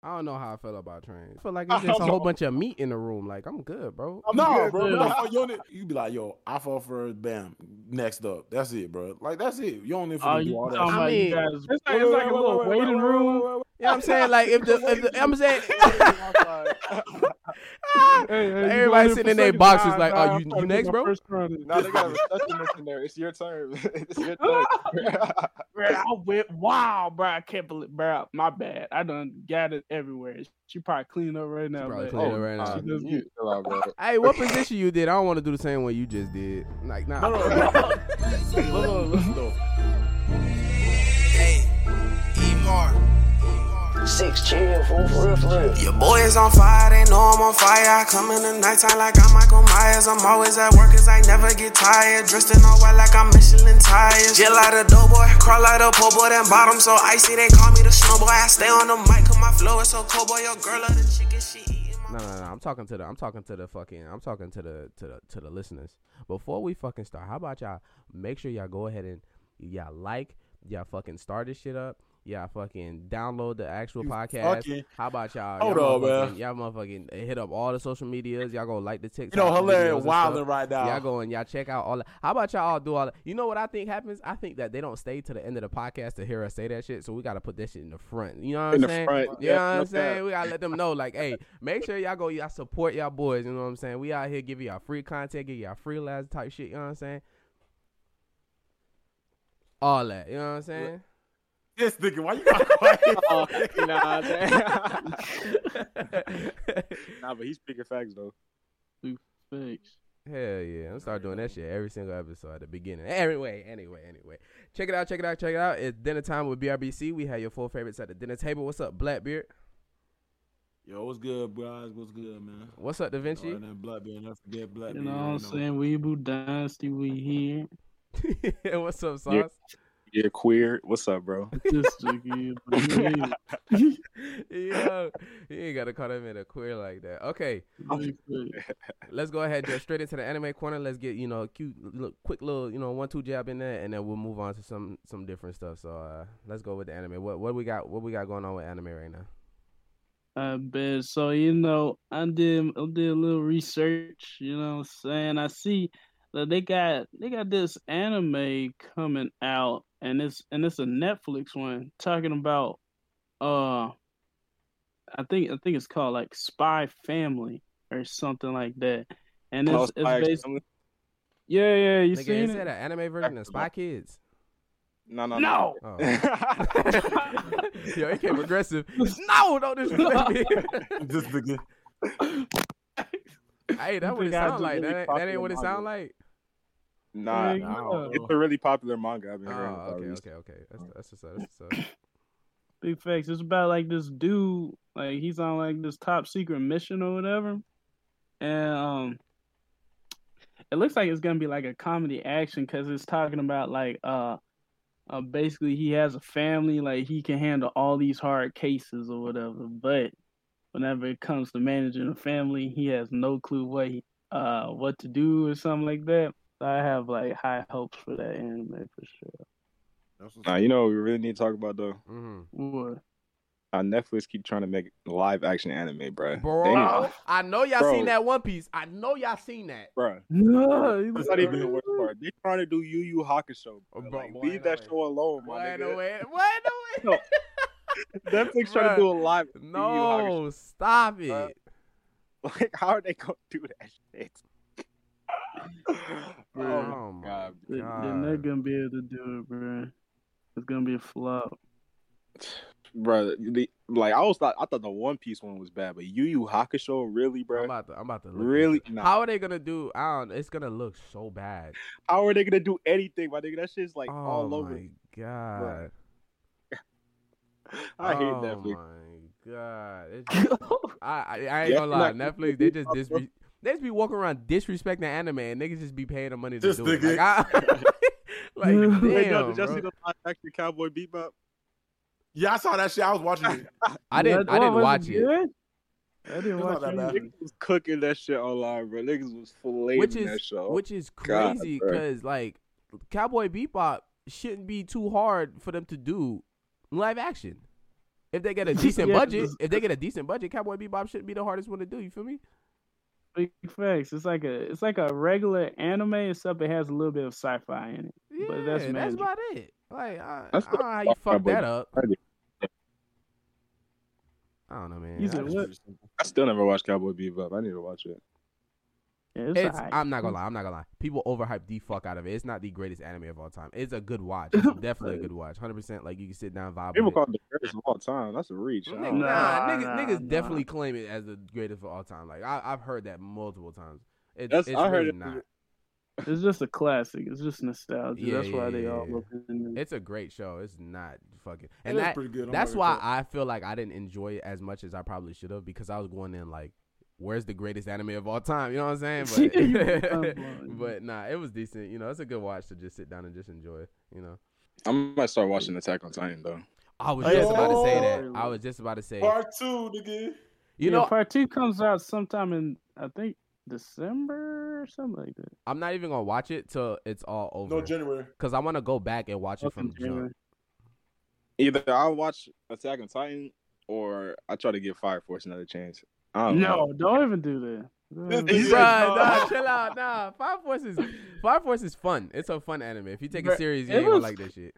I don't know how I felt about trains. I feel like it's just a whole bunch of meat in the room. Like I'm good, bro. no, bro. No, you, don't you be like, yo, I fall first, bam, next up. That's it, bro. Like that's it. You don't need Oh, to do you all that. talking shit. about I mean- guys? It's like, it's like a little waiting room. You know what I'm saying? Like if the, if the I'm saying Ah! Hey, hey, Everybody sitting in their boxes Nah, like, oh, nah, oh, you- you next, bro? first run. Now they got a receptionist in there. It's your turn. it's your turn. Bro, I went wow, bro. I can't believe, bro. My bad. I done got it everywhere. She probably cleaning up right now. probably but- cleaning oh, up right now. She does You out, bro. Hey, what position you did? I don't want to do the same one you just did. Like, nah. No, no, no. Listen, listen, listen. Hey, E-Mar. Six chill, fool, for real, for real. Your boy is on fire, they know I'm on fire. I come in the nighttime like I'm Michael Myers. I'm always at work cause I never get tired. Dressed in all white like I'm Michelin tires. Jill out a doughboy, crawl like a po' boy, then bottom so icy. They call me the snowboy. I stay on the mic cause my flow is so cold, boy. Your girl love the chicken, she eating my No, no, no. I'm talking to the. I'm talking to the fucking. I'm talking to the to the to the listeners. Before we fucking start, how about y'all make sure y'all go ahead and y'all like, y'all fucking start this shit up. Y'all fucking download the actual You podcast. fucking- How about y'all? Hold y'all on, man. Y'all motherfucking hit up all the social medias. Y'all go like the TikTok. You know, hilarious, wilding right now. Y'all go and y'all check out all. The, how about y'all all do all? The, you know what I think happens? I think that they don't stay to the end of the podcast to hear us say that shit. So we got to put that shit in the front. You know what In I'm the saying? front, You yeah, know what I'm saying? cap. We gotta let them know, like, hey, make sure y'all go, y'all support y'all boys. You know what I'm saying? We out here give y'all free content, give y'all free labs type shit. You know what I'm saying? All that. You know what I'm saying? This nigga, why you got quiet? Oh, nah, nah, but he's speaking facts though. Thanks. Hell yeah, I'm start doing that shit every single episode at the beginning. Anyway, anyway, anyway. Check it out, check it out, check it out. It's dinner time with BRBC. We have your four favorites at the dinner table. What's up, Blackbeard? Yo, what's good, guys? What's good, man? What's up, Da Vinci? Oh, and then Blackbeard, don't forget Blackbeard. You know what I'm saying? Weeble Dynasty, we here. What's up, Sauce? Yeah. Yeah, queer. What's up, bro? This nigga, you Yo, you ain't gotta call that man a queer like that. Okay, ain't- you ain't- let's go ahead, jump straight into the anime corner. Let's get you know a cute, little, quick little you know one two jab in there, and then we'll move on to some some different stuff. So uh, let's go with the anime. What what we got? What we got going on with anime right now? I bet. So you know, I did I did a little research. You know, what I'm saying I see that they got they got this anime coming out, and it's and it's a Netflix one talking about uh, I think I think it's called like Spy Family or something like that, and Oh, it's it's Spy based. Yeah, yeah, you Nigga, seen is that it? an anime version of Spy Kids? No, no, No. Oh. Yo, he came aggressive. No, don't disrespect me. This nigga. hey, that what it Think sound like. That, ain't- that ain't what it manga. sound like. Nah, Yeah, nah. it's a really popular manga. I've been Oh, hearing about okay, recently. okay, okay. That's that's what's up. That's what's up. Big facts. It's about like this dude, like he's on like this top secret mission or whatever, and um, it looks like it's gonna be like a comedy action because it's talking about like uh, uh, basically he has a family, like he can handle all these hard cases or whatever, but whenever it comes to managing a family, he has no clue what he, uh what to do or something like that. So I have like high hopes for that anime for sure. That's Nah, you know what we really need to talk about though? hmm What? How Netflix keep trying to make live action anime, bro. Bro, I know y'all Bro. seen that One Piece. I know y'all seen that. bro. No, That's not even the worst part. They trying to do Yu Yu Hakusho. Bro. Bro, Like, boy, leave no that way. show alone, my What nigga. the way? What the way? Netflix trying to do a live Yu Yu No, stop it. Uh, Like, how are they gonna do that shit? Oh oh my God. They- god. They're not gonna be able to do it, bro. It's gonna be a flop. bro. The, like I was thought I thought the One Piece one was bad, but Yu Yu Hakusho really, bro. I'm bro. about to. I'm about to. Look Really? Nah. How are they gonna do? I don't. It's gonna look so bad. How are they gonna do anything, my nigga? That shit's like oh all over. Oh my god. I hate that. oh Netflix. my god. It's just- I, I, I ain't Yeah, gonna lie. like, Netflix, they just bro. Disre- they just be walking around disrespecting anime, and niggas just be paying them money to This do it. Like, I, like damn, Wait, no, did y'all see the live action Cowboy Bebop? Yeah, I saw that shit. I was watching it. I didn't. I didn't watch it. good? I didn't watch that it. bad. Niggas was cooking that shit online, bro. Niggas was filleting which that is show. which is God, crazy because like Cowboy Bebop shouldn't be too hard for them to do live action. If they get a decent Yeah, budget, if they get a decent budget, Cowboy Bebop shouldn't be the hardest one to do. You feel me? Big facts. It's like a it's like a regular anime, except it has a little bit of sci-fi in it. Yeah, But that's that's, about it. Like, I, I don't know how you what fuck that up. I don't know, man. I just- I still never watched Cowboy Bebop. I need to watch it. Yeah, it's, It's, alright. I'm not gonna lie. I'm not gonna lie. People overhype the fuck out of it. It's not the greatest anime of all time. It's a good watch. It's definitely a good watch. Hundred percent. Like you can sit down, and vibe. People with call it the greatest of all time. That's a reach. I Nigga, nah, Nah, niggas, nah, niggas nah. definitely claim it as the greatest of all time. Like I, I've heard that multiple times. It's, That's- it's I heard really it- not. It's just a classic. It's just nostalgia. Yeah, That's yeah, why they yeah, all yeah. look in. It's a great show. It's not fucking. And is that, pretty good. I'm that's why gonna. I feel like I didn't enjoy it as much as I probably should have because I was going in like, where's the greatest anime of all time? You know what I'm saying? Yeah, you were But, but nah, it was decent. You know, it's a good watch to just sit down and just enjoy. You know, I might start watching Attack on Titan though. I was Oh, just yeah. about to say Oh. that. I was just about to say. Part two, nigga. You Yeah, know, part two comes out sometime in I think December or something like that. I'm not even gonna watch it till it's all over. No January. because I want to go back and watch it Fucking from jump. January. Either I'll watch Attack on Titan or I try to give Fire Force another chance. I. No, don't even do that. Don't even do that. Bruh, nah, chill out. Nah, Fire Force is Fire Force is fun. It's a fun anime. If you take it Bruh, serious, you it ain't gonna was- like this shit.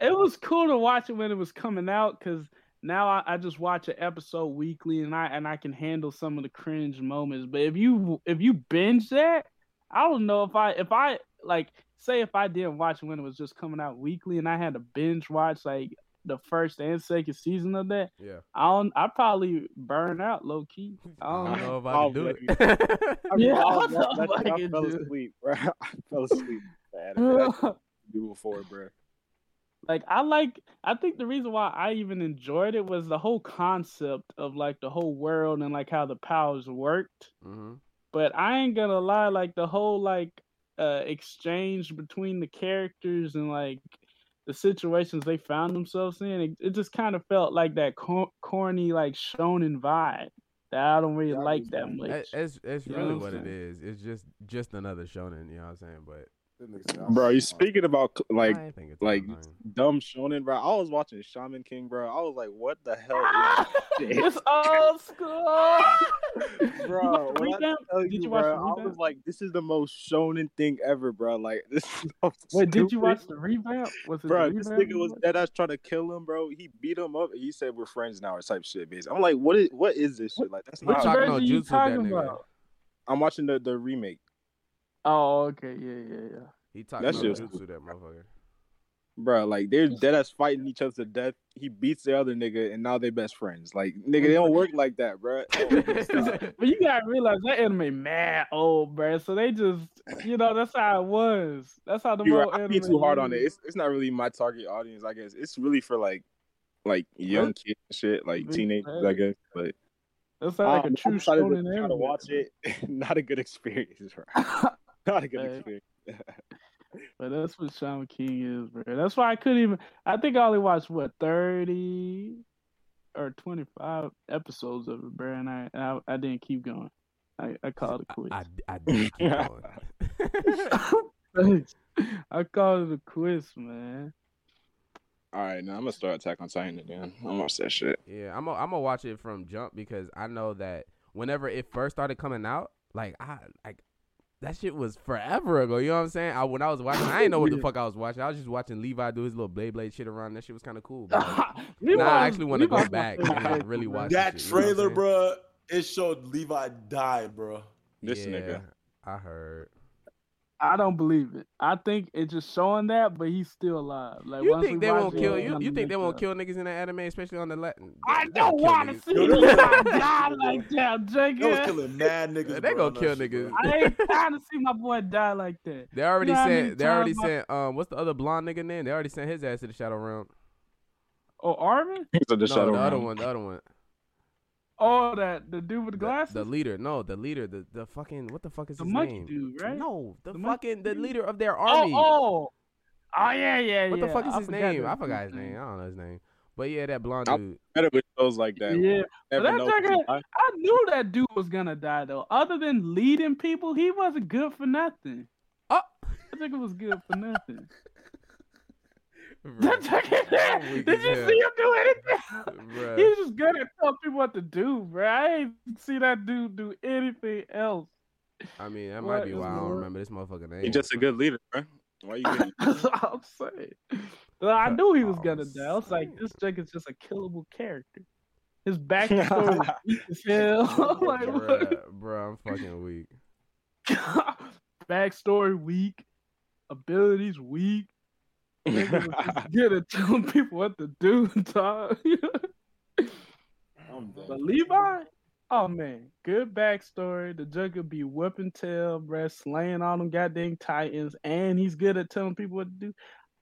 It was cool to watch it when it was coming out because now I, I just watch an episode weekly and I and I can handle some of the cringe moments. But if you if you binge that, I don't know if I if I like say if I didn't watch it when it was just coming out weekly and I had to binge watch like the first and second season of that, Yeah. I don't I probably burn out low key. I I don't don't know. know if I I'll can do let it. Yeah, I, I was- that- I I fell asleep, bro. I fell asleep. Man, that do before, bro. like I like I think the reason why I even enjoyed it was the whole concept of like the whole world and like how the powers worked. hmm But I ain't gonna lie, like the whole like uh exchange between the characters and like the situations they found themselves in, it, it just kind of felt like that cor- corny like shonen vibe that I don't really Yeah, I like that much. It's it's really what what it is. It's just just another shonen. You know what I'm saying? But This nigga said, I'm Bro, you speaking about like I ain't think it's like online. dumb shonen, bro. I was watching Shaman King, bro. I was like, what the hell is this it's old school. bro? You When I tell Did you, you watch bro, the I was like, this is the most shonen thing ever, bro. Like this. Is so Wait, did you watch the revamp? Was it Bro, the this nigga was watched? dead ass trying to kill him, bro. He beat him up. and He said we're friends now, or type shit. Basically, I'm like, what is what is this shit? Like that's What not. you How, talking about you Jutsu with that talking about? I'm watching the the remake, Oh, okay, yeah, yeah, yeah. He talking That about shit was jutsu, that motherfucker. bro. Like they're dead ass fighting each other to death. He beats the other nigga, and now they're best friends. Like nigga, they don't work like that, bro. But you gotta realize that anime mad old, bruh. So they just, you know, that's how it was. That's how the You're right. I be too hard on it. is. It's it's not really my target audience. I guess it's really for like like young kids and shit, like teenagers. I guess, but That's not like a um, true I decided to shonen try to watch it. not a good experience, right? Not a good Hey. experience. But that's what Shaman King is, bro. That's why I couldn't even. I think I only watched what thirty or twenty five episodes of it, bro, and I I, I didn't keep going. I, I called it quits. I, I did keep going. I called it a quiz, man. All right, now I'm gonna start Attack on Titan again. I'm gonna watch that shit. yeah, I'm gonna I'm gonna watch it from jump because I know that whenever it first started coming out, like I like that shit was forever ago. You know what I'm saying? I when I was watching, I didn't know what the fuck I was watching. I was just watching Levi do his little blade blade shit around. That shit was kind of cool. But like, Levi's- now I actually want to go back and like, really watch That this shit, you know trailer, bro, it showed Levi died, bro. This yeah, nigga. I heard. I don't believe it. I think it's just showing that, but he's still alive. Like You think they won't it, kill you? You think they won't kill niggas in the anime, especially on the Latin? I don't want to see Yo, you die like that, They was killing mad niggas. They gonna kill niggas. I ain't trying to see my boy die like that. They already You know how many sent. They already times I- sent. Um, what's the other blonde nigga name? They already sent his ass to the shadow realm. Oh, Armin? So the no, shadow the other one. The other one. Oh, that the dude with the The, glasses. the leader. No, the leader. The the fucking. What the fuck is The his monkey name? dude, right? No, the, The fucking the leader of their oh, army. oh, oh, yeah, yeah, what the fuck is I his name? that I forgot his name. I don't know his name. But yeah, that blonde I'll- dude. Better with shows like that. Yeah, that nigga- I knew that dude was gonna die though. Other than leading people, he wasn't good for nothing. Oh. I think it was good for nothing. That Bruh. I'm nigga- weak Did you hell. see him do anything? Bruh. He's just good at telling people what to do, bro. I ain't see that dude do anything else. I mean, that What might be why I don't word? remember this motherfucker name. He's just a good leader, bro. Why you getting That's all I'm saying. Well, I knew he was gonna die. I was like, this Jake is just a killable character. His backstory is weak as hell. like, what? bruh, bruh, I'm fucking weak. backstory weak, abilities weak. Nigga was just good at telling people what to do, dog. I'm but Levi, oh man, good backstory. The Joker be whipping tail, bruh, slaying all them goddamn titans, and he's good at telling people what to do.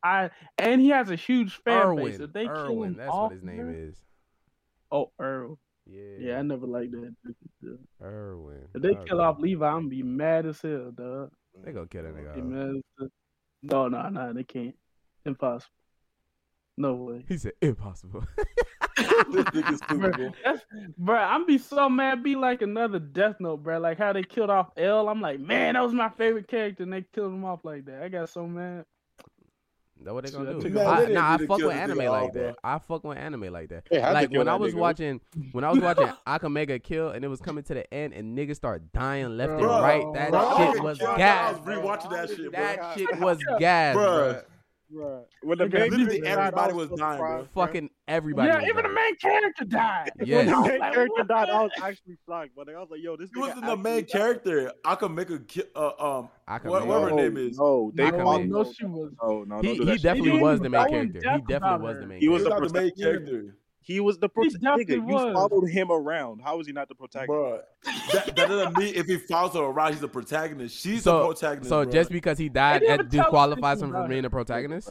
I and he has a huge fan base. If they kill him That's off, what his name bruh- is. Oh, Earl. Yeah. Yeah, I never liked that. dude. Erwin. If they kill off Levi, I'm gonna be mad as hell, dog. They gonna kill that nigga. off. mad as hell. No, no, no, they can't. Impossible. No way. He said impossible. This nigga stupid, bro. Bro, I'm be so mad. Be like another Death Note, bro. Like how they killed off L. I'm like, man, that was my favorite character, and they killed him off like that. I got so mad. Know what they Shit, gonna do? took Man, I, nah, I fuck with anime like off, that. I fuck with anime like that. They Like kill when I was nigga. watching, when I was watching Akame ga Kill, and it was coming to the end, and niggas start dying left and right. That bro, shit I was I gas. was rewatching that shit, bro. That shit was gas, Bruh. Bro. When the Okay, main literally everybody died, was dying, bro. Fucking everybody. yeah, was even the main character died. Yes. When the main like, character died, I was actually shocked, but I was like, "Yo, this He wasn't the main died. character. Akame ga ki- uh, um Akame ga. What- whatever her name is. No, they Akame. called no, she was. No, no, He, he definitely was the main character. He definitely was the main He He was was character. not the main character, He was the He protagonist. definitely Nigga, you was. followed him around. How is he not the protagonist? bro. That, that doesn't mean if he follows her around, he's the protagonist. She's So- the protagonist. So bro. just because he died, didn't that even tell us disqualifies him from being a protagonist.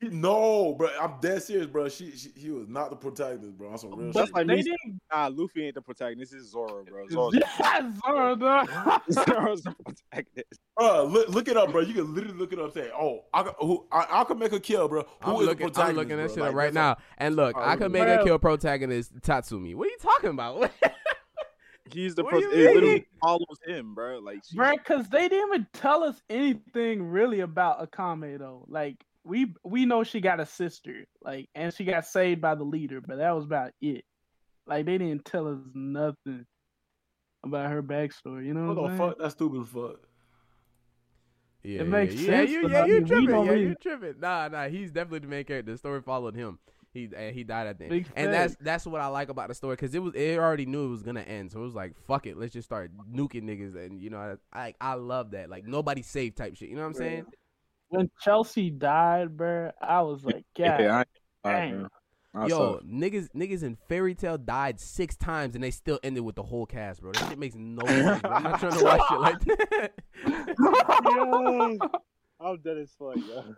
He- no, bro, I'm dead serious, bro. She, she he was not the protagonist, bro. On some real But shit. like they didn't. Nah, Luffy ain't the protagonist. This is Zoro, bro. Zoro's, Yeah, Zoro, dog. Zoro's the protagonist. Bro, look, look it up, bro. You can literally look it up. Say, oh, I, can- who, I, Akame ga Kill, bro. Who I'm is looking, the protagonist? I'm looking that shit Like, up right that's now. And look, Alright, I can make it a kill protagonist Tatsumi. What are you talking about? He's the What pro- it literally follows him, bro. Like, she- Bro, because they didn't even tell us anything really about Akame though. Like we we know she got a sister, like, and she got saved by the leader, but that was about it. Like they didn't tell us nothing about her backstory. You know What what, the I'm saying? fuck? That's stupid as fuck. Yeah, it makes yeah, sense, Yeah, you, but yeah, you tripping. Yeah, really- you tripping. Nah, nah, he's definitely the main character. The story followed him. He and he died at the end, Big and that's that's what I like about the story because it was it already knew it was gonna end, so it was like fuck it, let's just start nuking niggas, and you know I I, I love that like nobody safe type shit. You know what I'm saying? When Chelsea died, bro, I was like, God, yeah, I, I, dang. man. I Yo, niggas, niggas in Fairy Tail died six times and they still ended with the whole cast, bro. That shit makes no sense. bro. I'm not trying to watch shit like that. Yo, I'm dead as fuck, yo.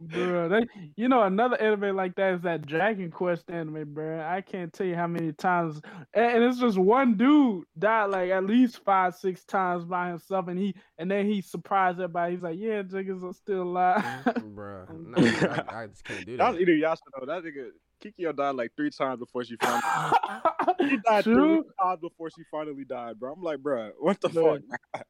Bro, they, you know another anime like that is that Dragon Quest anime, bro. I can't tell you how many times, and, and it's just one dude died like at least five, six times by himself, and he and then he surprised everybody. He's like, "Yeah, niggas are still alive." Mm, bro, no, I, I just can't do That was that. Inuyasha though. That nigga Kikyo died like three times before she finally. She died True. three times before she finally died, bro. I'm like, bro, what the Bro. fuck?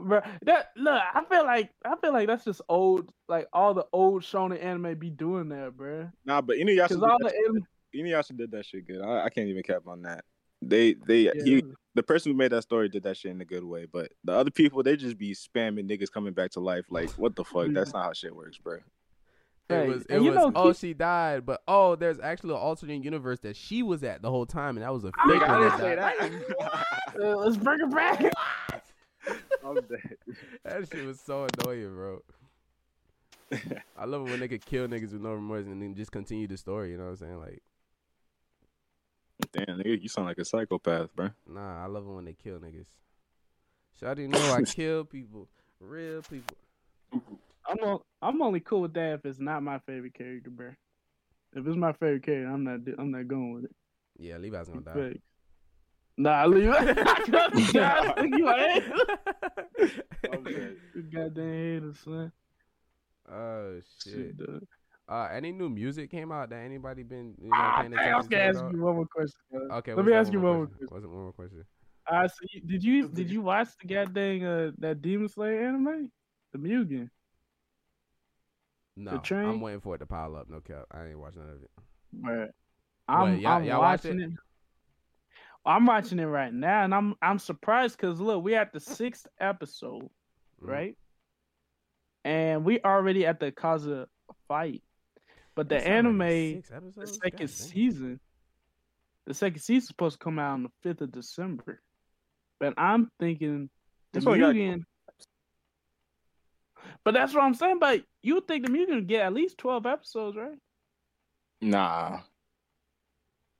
Bro, that look, I feel like I feel like that's just old, like all the old shonen anime be doing that, bro. Nah, but Inuyasha Because did, all that, the anime, Inuyasha did that shit good. I, I can't even cap on that. They they he the person who made that story did that shit in a good way, but the other people they just be spamming niggas coming back to life. Like, what the fuck? That's not how shit works, bro. It was, it you was, know, oh, Ki- she died, but oh, there's actually an alternate universe that she was at the whole time, and that was a I fake one Nigga, I that didn't say that. let's bring it back. I'm dead. That shit was so annoying, bro. I love it when they could kill niggas with no remorse and then just continue the story. You know what I'm saying? Like, Damn, nigga, you sound like a psychopath, bro. nah, I love it when they kill niggas. Shawty know I kill people, real people. I'm o- I'm only cool with that if it's not my favorite character, bro. If it's my favorite character, I'm not do- I'm not going with it. Yeah, Levi's gonna die. Facts. Nah, leave it. God, you ain't. I'm dead. You goddamn hater, son. oh shit. Shit, dog. Uh, any new music came out that anybody been you know Ah, paying dang, I was attention gonna to? ask you one more question. dog. Okay, Let me ask you one more question? What's one more question? Uh, so you, did you did you watch the goddamn uh, that Demon Slayer anime, the Mugen? No, train? I'm waiting for it to pile up. No cap. I ain't watching none of it. But I'm, Wait, y'all- I'm y'all watch watching it? it. I'm watching it right now, and I'm I'm surprised because look, we at the sixth episode, Mhm. right? And we already at the Akaza fight, but the It's already anime, six the second God season, the second season supposed to come out on the fifth of December, but I'm thinking the This one Mugen. But that's what I'm saying. But you would think the Mugen get at least twelve episodes, right? Nah,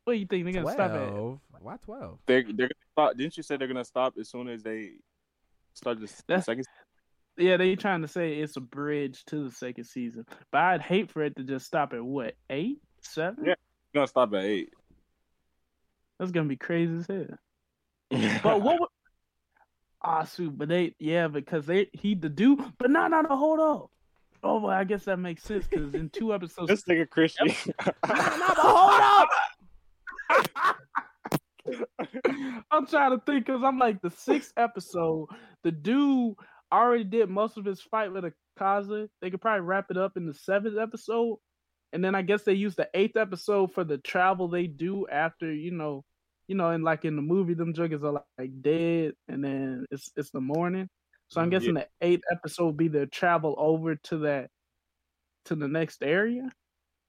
What do you think they're gonna stop at? Twelve. Why twelve? they're they're gonna stop. Didn't you say they're gonna stop as soon as they start the, the That's- second? Yeah, they trying to say it's a bridge to the second season, but I'd hate for it to just stop at what eight, seven. Yeah. They're gonna stop at eight. That's gonna be crazy as hell. But what? Would... Ah, shoot, but they yeah, because they he the dude, but no, no, no, hold up. Oh, well, I guess that makes sense because in two episodes, this nigga Christian. hold up. I'm trying to think because I'm like the sixth episode, the dude already did most of his fight with Akaza. They could probably wrap it up in the seventh episode. And then I guess they use the eighth episode for the travel they do after, you know, you know, and like in the movie, them juggers are like, like dead and then it's it's the morning. So I'm Mhm. guessing the eighth episode will be their travel over to that to the next area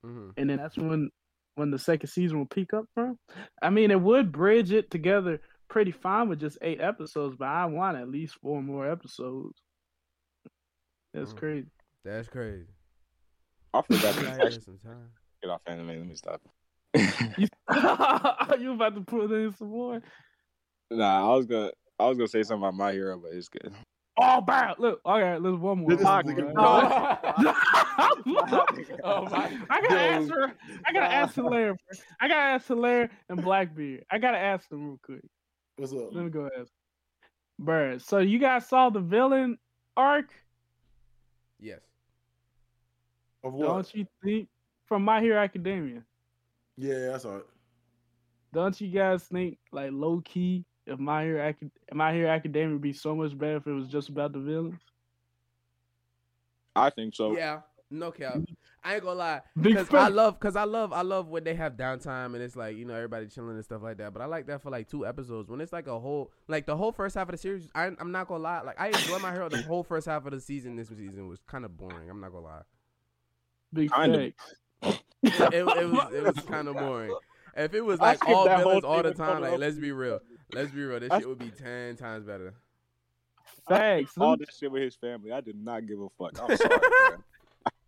mm-hmm. and then that's when when the second season will peak up from. I mean, it would bridge it together pretty fine with just eight episodes, but I want at least four more episodes. That's Mm. crazy. That's crazy. I forgot I to had actually some time. get off anime. Let me stop. You, you about to put in some more? nah, I was gonna I was gonna say something about my hero, but it's good. Oh, bad. Look, all right, let's one more. This one nigga- more. Oh my! I gotta ask her. I gotta ask Hilaire. I gotta ask Hilaire and Blackbeard. I gotta ask them real quick. What's up? Let me go ask. Bird. So you guys saw the villain arc? Yes. Of what? Don't you think from My Hero Academia? Yeah, that's all right. Don't you guys think like low key if My Hero Acad- My Hero Academia would be so much better if it was just about the villains? I think so. Yeah. No cap. I ain't gonna lie. Cause I love, cause I love, I love when they have downtime and it's like you know everybody chilling and stuff like that. But I like that for like two episodes. When it's like a whole, like the whole first half of the series, I, I'm not gonna lie. Like I enjoy my hero. The whole first half of the season, this season was kind of boring. I'm not gonna lie. Big Kinda. It, it was, it was kind of boring. If it was like all villains all the time, like Up. let's be real, let's be real. This I- shit would be ten times better. Thanks. All Let me- that shit with his family, I did not give a fuck. I'm sorry, bro.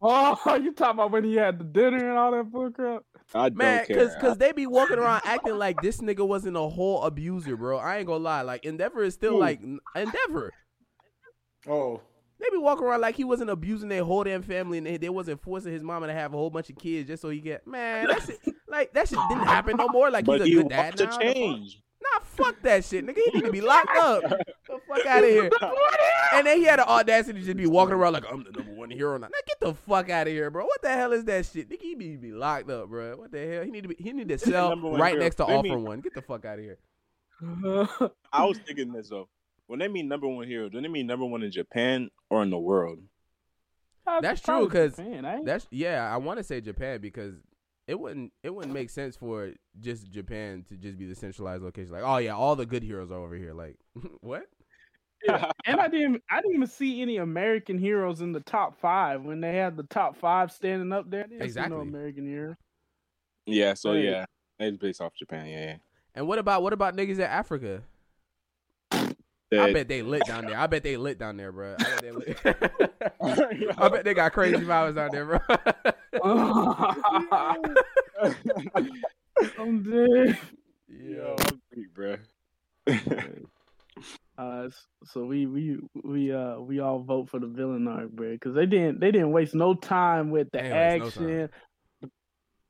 Oh, you talking about when he had the dinner and all that bullcrap? I don't Man, care. cause, cause they be walking around acting like this nigga wasn't a whole abuser, bro. I ain't gonna lie. Like Endeavor is still Who? like Endeavor. Oh, They be walking around like he wasn't abusing their whole damn family and they, they wasn't forcing his mama to have a whole bunch of kids just so he get man. That shit, like that shit didn't happen no more. Like but he's a he good dad wants to now. the fuck? change. Nah, fuck that shit, nigga. He need to be locked up. the fuck out of here. And then he had the audacity to just be walking around like I'm the number one hero now. Now get the fuck out of here, bro. What the hell is that shit? Nigga, he need to be locked up, bro. What the hell? He need to be. He need to sell right hero. next to They offer mean- one. Get the fuck out of here. I was thinking this though. When they mean number one hero, do they mean number one in Japan or in the world? That's true, 'cause Man, I That's yeah. I want to say Japan because it wouldn't it wouldn't make sense for just Japan to just be the centralized location. Like, oh yeah, all the good heroes are over here. Like, what? and I didn't I didn't even see any American heroes in the top five when they had the top five standing up there. I Exactly. no American heroes. Yeah, so Right. yeah, it's based off Japan. Yeah, yeah, And what about what about niggas in Africa? Yeah. I bet they lit down there. I bet they lit down there, bro. I bet they lit. I bet they got crazy powers down there, bro. I'm dead. Yo, I'm weak, bro. Uh, so we we we uh we all vote for the villain arc, bro, because they didn't they didn't waste no time with the no action.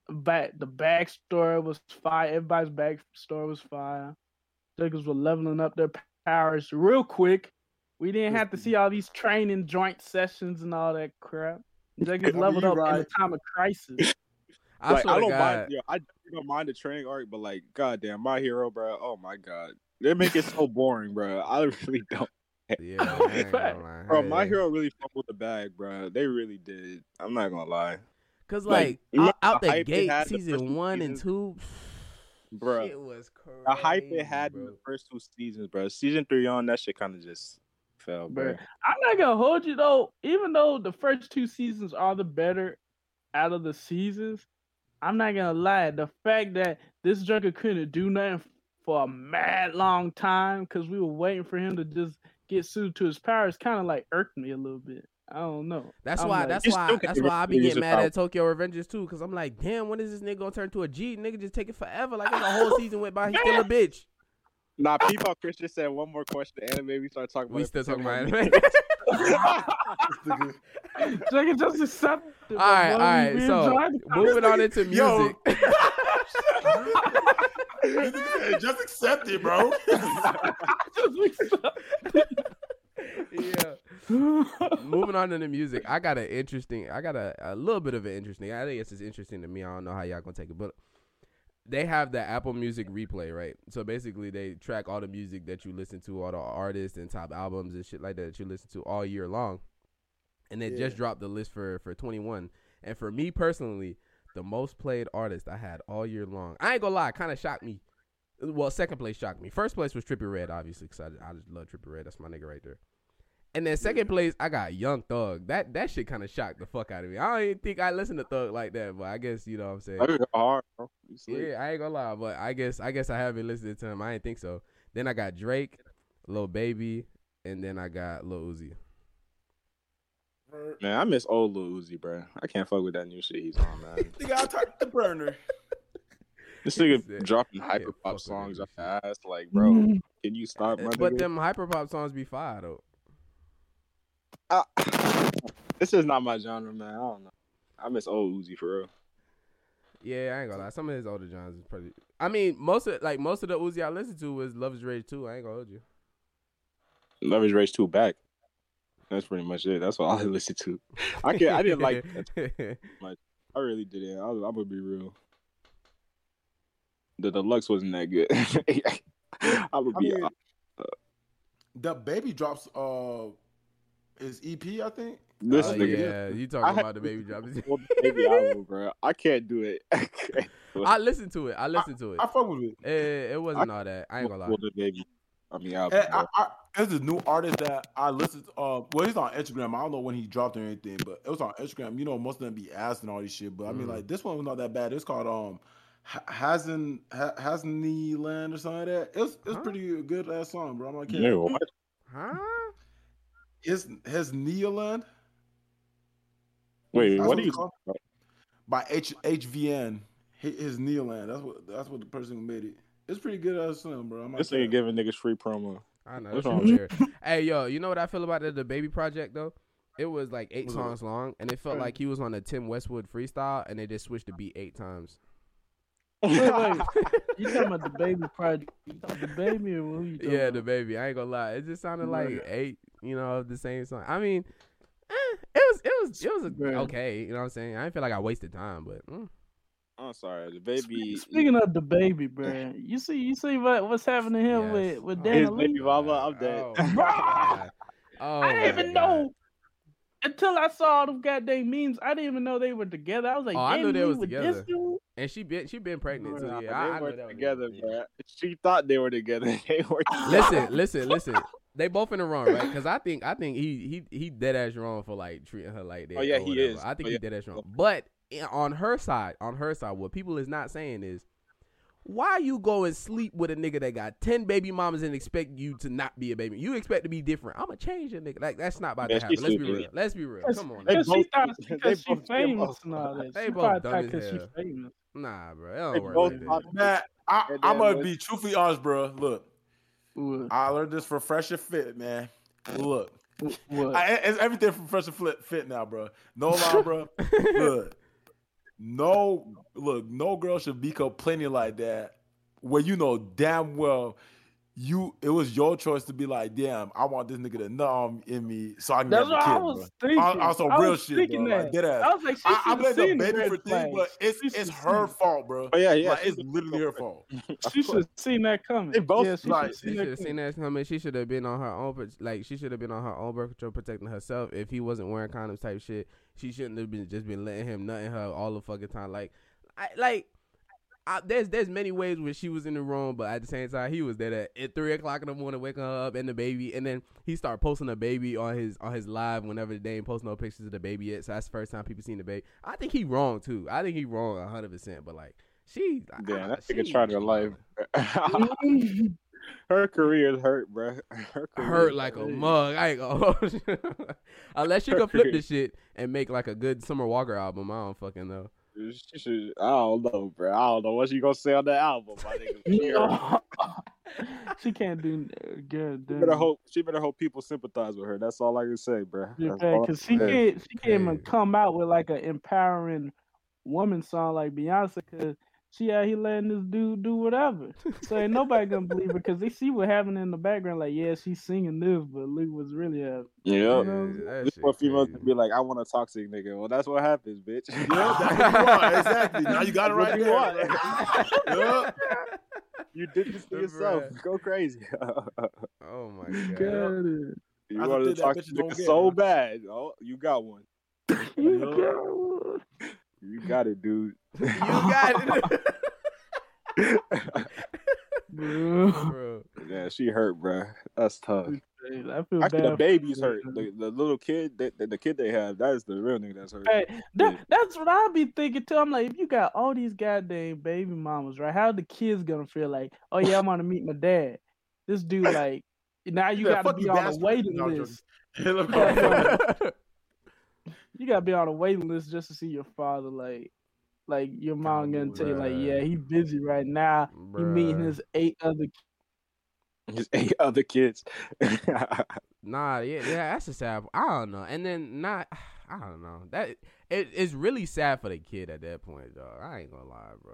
Back the backstory was fire. Everybody's backstory was fire. Jokers were leveling up their powers real quick. We didn't have to see all these training joint sessions and all that crap. Jokers I leveled you up in right. the time of crisis. I like, I don't God. mind. Yo, I don't mind the training arc, but like, goddamn, my hero, bro. Oh my god, they make it so boring, bro. I really don't. Yeah, I ain't gonna lie. Bro, my hero really fumbled the bag, bro. They really did. I'm not gonna lie, Cause like, like, out, out the the gate, had the first season one and two, bro. shit was crazy. The hype it had in the first two seasons, bro. Season three on that shit kind of just fell, bro. Bruh. I'm not gonna hold you though. Even though the first two seasons are the better out of the seasons, I'm not gonna lie. The fact that this Joker couldn't do nothing for a mad long time because we were waiting for him to just get suited to his powers kind of like irked me a little bit. I don't know. That's I'm why. like- that's why. That's why I be getting mad at Tokyo Revengers too. Cause I'm like, damn, when is this nigga gonna turn to a G? Nigga just take it forever. Like the whole season went by. He's still a bitch. Nah, people. Christian said one more question. to Anime. We start talking about. We still talking about more anime. Joker just accepted. all right, all right. So moving on into music. Just accept it, bro. Yeah. Moving on to the music, I got an interesting. I got a, a little bit of an interesting. I think it's just interesting to me. I don't know how y'all gonna take it, but they have the Apple Music replay, right? So basically, they track all the music that you listen to, all the artists and top albums and shit like that that you listen to all year long. And they just Yeah. dropped the list for for 21. And for me personally, the most played artist I had all year long. I ain't gonna lie, kind of shocked me. Well, second place shocked me. First place was Trippie Redd, obviously, because I, I just love Trippie Redd. That's my nigga right there. And then second place, I got Young Thug. That that shit kind of shocked the fuck out of me. I don't even think I listen to Thug like that, but I guess you know what I'm saying. Oh, that was hard, bro. Yeah, I ain't gonna lie, but I guess I guess I haven't listened to him. I didn't think so. Then I got Drake, Lil Baby, and then I got Lil Uzi. Man, I miss old Lil Uzi, bro. I can't fuck with that new shit he's on, man. Nigga, I talked the burner. This nigga said, dropping I hyper pop songs that off ass. Like, bro, can you stop, my But nigga? them hyperpop songs be fire though. This is not my genre, man. I don't know. I miss old Uzi for real. Yeah, I ain't gonna lie. Some of his older genres is pretty. I mean, most of like most of the Uzi I listened to was Luv Is Rage 2. I ain't gonna hold you. Luv Is Rage 2 back. That's pretty much it. That's all I listened to. I can I didn't like that. I really didn't. I, I'm gonna be real. The deluxe wasn't that good. I'm gonna I be mean, DaBaby drops uh his EP, I think. this Oh, nigga. yeah, you talking had about DaBaby drop? Baby album, bro. I can't do it. I can't do it. I listened to it. I listened to it. I fuck with it. It, it wasn't all that. I ain't gonna lie. Well, DaBaby. I mean, album. I, bro. I, there's this new artist that I listened to. Uh, well, he's on Instagram. I don't know when he dropped or anything, but it was on Instagram. You know, most of them be asking all this shit. But I mean, Mhm. like this one was not that bad. It's called um, Hasn't Hasn't Land or something like that. It's it's Huh? pretty good ass song, bro. I'm like, Yeah, what? Huh? His his Neoland. Wait, what are you? called. by H HVN. Hi- His Neoland. That's what that's what the person who made it. It's pretty good ass song, bro. I'm like, This nigga giving niggas free promo. I know. What's wrong shit weird. hey, yo, you know what I feel about the, DaBaby project though? It was like eight What's up? songs long, and it felt like he was on a Tim Westwood freestyle, and they just switched the beat eight times. Wait, wait. You talking about DaBaby project? You talking about DaBaby or who you talking Yeah, about? DaBaby. I ain't gonna lie. It just sounded like Right. eight, you know, of the same song. I mean, eh, it was, it was, it was a, Right. okay. You know what I'm saying? I didn't feel like I wasted time, but mm. I'm sorry, DaBaby. Speaking of DaBaby, bro, you see, you see what what's happening here Yes. with with Oh, Dani His Leigh. baby mama, I'm dead. Oh, my God. Oh, I didn't even God. know until I saw all them goddamn memes. I didn't even know they were together. I was like, Oh, I knew they Lee was together. This dude? And she been, she been pregnant too. Yeah, they I, I weren't was together, yeah. She thought they were together. They were. listen, listen, listen. They both in the wrong, right? Because I think I think he he he dead ass wrong for like treating her like that. Oh, yeah, he whatever. is. I think Oh, he yeah. dead ass wrong. But eh, on her side, on her side, what people is not saying is, why you go and sleep with a nigga that got ten baby mamas and expect you to not be a baby? You expect to be different. I'ma change a nigga. Like that's not about Yeah, to happen. Let's be stupid. real. Let's be real. Come on. They now. Because she both- thought because she famous both- and all that. they both probably dumb as hell. Famous. Nah, bro. It don't work both like that. thought- I, I'm gonna be truthfully honest, bro. Look, What? I learned this from Fresh and Fit, man. Look, What? I, it's everything from Fresh and Fit, fit now, bro. No lie, bro. look, no, look, no girl should be complaining like that. Where you know damn well you it was your choice to be like, damn, I want this nigga to numb in me so I can That's get a what kid. I was bro. thinking. On, on some I real was shit, thinking bro. that. Like, dead ass. I was like, she I, I should blame DaBaby for things, but it's She it's her seen- fault, bro. Oh yeah, yeah. Like, it's literally her fault. She should have seen that coming. They both- yeah, she like, should She have should have seen seen that. that coming. She should have been on her own, like she should have been on her own birth control, protecting herself. If he wasn't wearing condoms, type shit, she shouldn't have been just been letting him nut in her all the fucking time. Like, I like. I, there's there's many ways where she was in the wrong, but at the same time he was there at, at three o'clock in the morning, waking her up and the baby, and then he started posting the baby on his on his live whenever they ain't post no pictures of the baby yet. So that's the first time people seen the baby. I think he wrong too. I think he wrong hundred percent. But like she, Damn, I- that she- nigga tried her life. her career is hurt, bro. Her career hurt is like a mug. I ain't gonna unless you can flip this shit and make like a good Summer Walker album. I don't fucking know. She should. I don't know, bro. I don't know what she gonna say on that album. My nigga. She, can't do uh, good. she better hope. She better hope people sympathize with her. That's all I can say, bro. That's all I because she can say. can't. She can't even come out with like an empowering woman song like Beyonce. Because she out here letting this dude do whatever. So ain't nobody gonna believe her because they see what happened in the background. Like, yeah, she's singing this, but look what's really happening. Yeah. You know? that This shit what females crazy. be like. I want a toxic nigga. Well, that's what happens, bitch. Yeah, that's what you want. Exactly. Now you got it right you there. want. Yeah. you did this to yourself. Go crazy. Oh my god. Got it. you That's the wanted to talk to nigga so bad. Oh, you got one. You got it. You got it, dude. You got it, Bro. bro. yeah, she hurt, bro. That's tough. I feel Actually, bad. the baby's hurt. The, the little kid, the, the, the kid they have, that is the real nigga that's hurt. Hey, that, Yeah. that's what I be thinking too. I'm like, if you got all these goddamn baby mamas, right? How the kids gonna feel like, oh yeah, I'm gonna meet my dad. This dude, like, now you Yeah, gotta be on the waiting list. joking. Look Yeah, how- You gotta be on a waiting list just to see your father. Like, like your mom gonna tell you, like, yeah, he busy right now. He meeting his eight other. His eight other kids. Nah, yeah, yeah, that's a sad. I don't know, and then not, I don't know. That it, it's really sad for the kid at that point, dog. I ain't gonna lie, bro.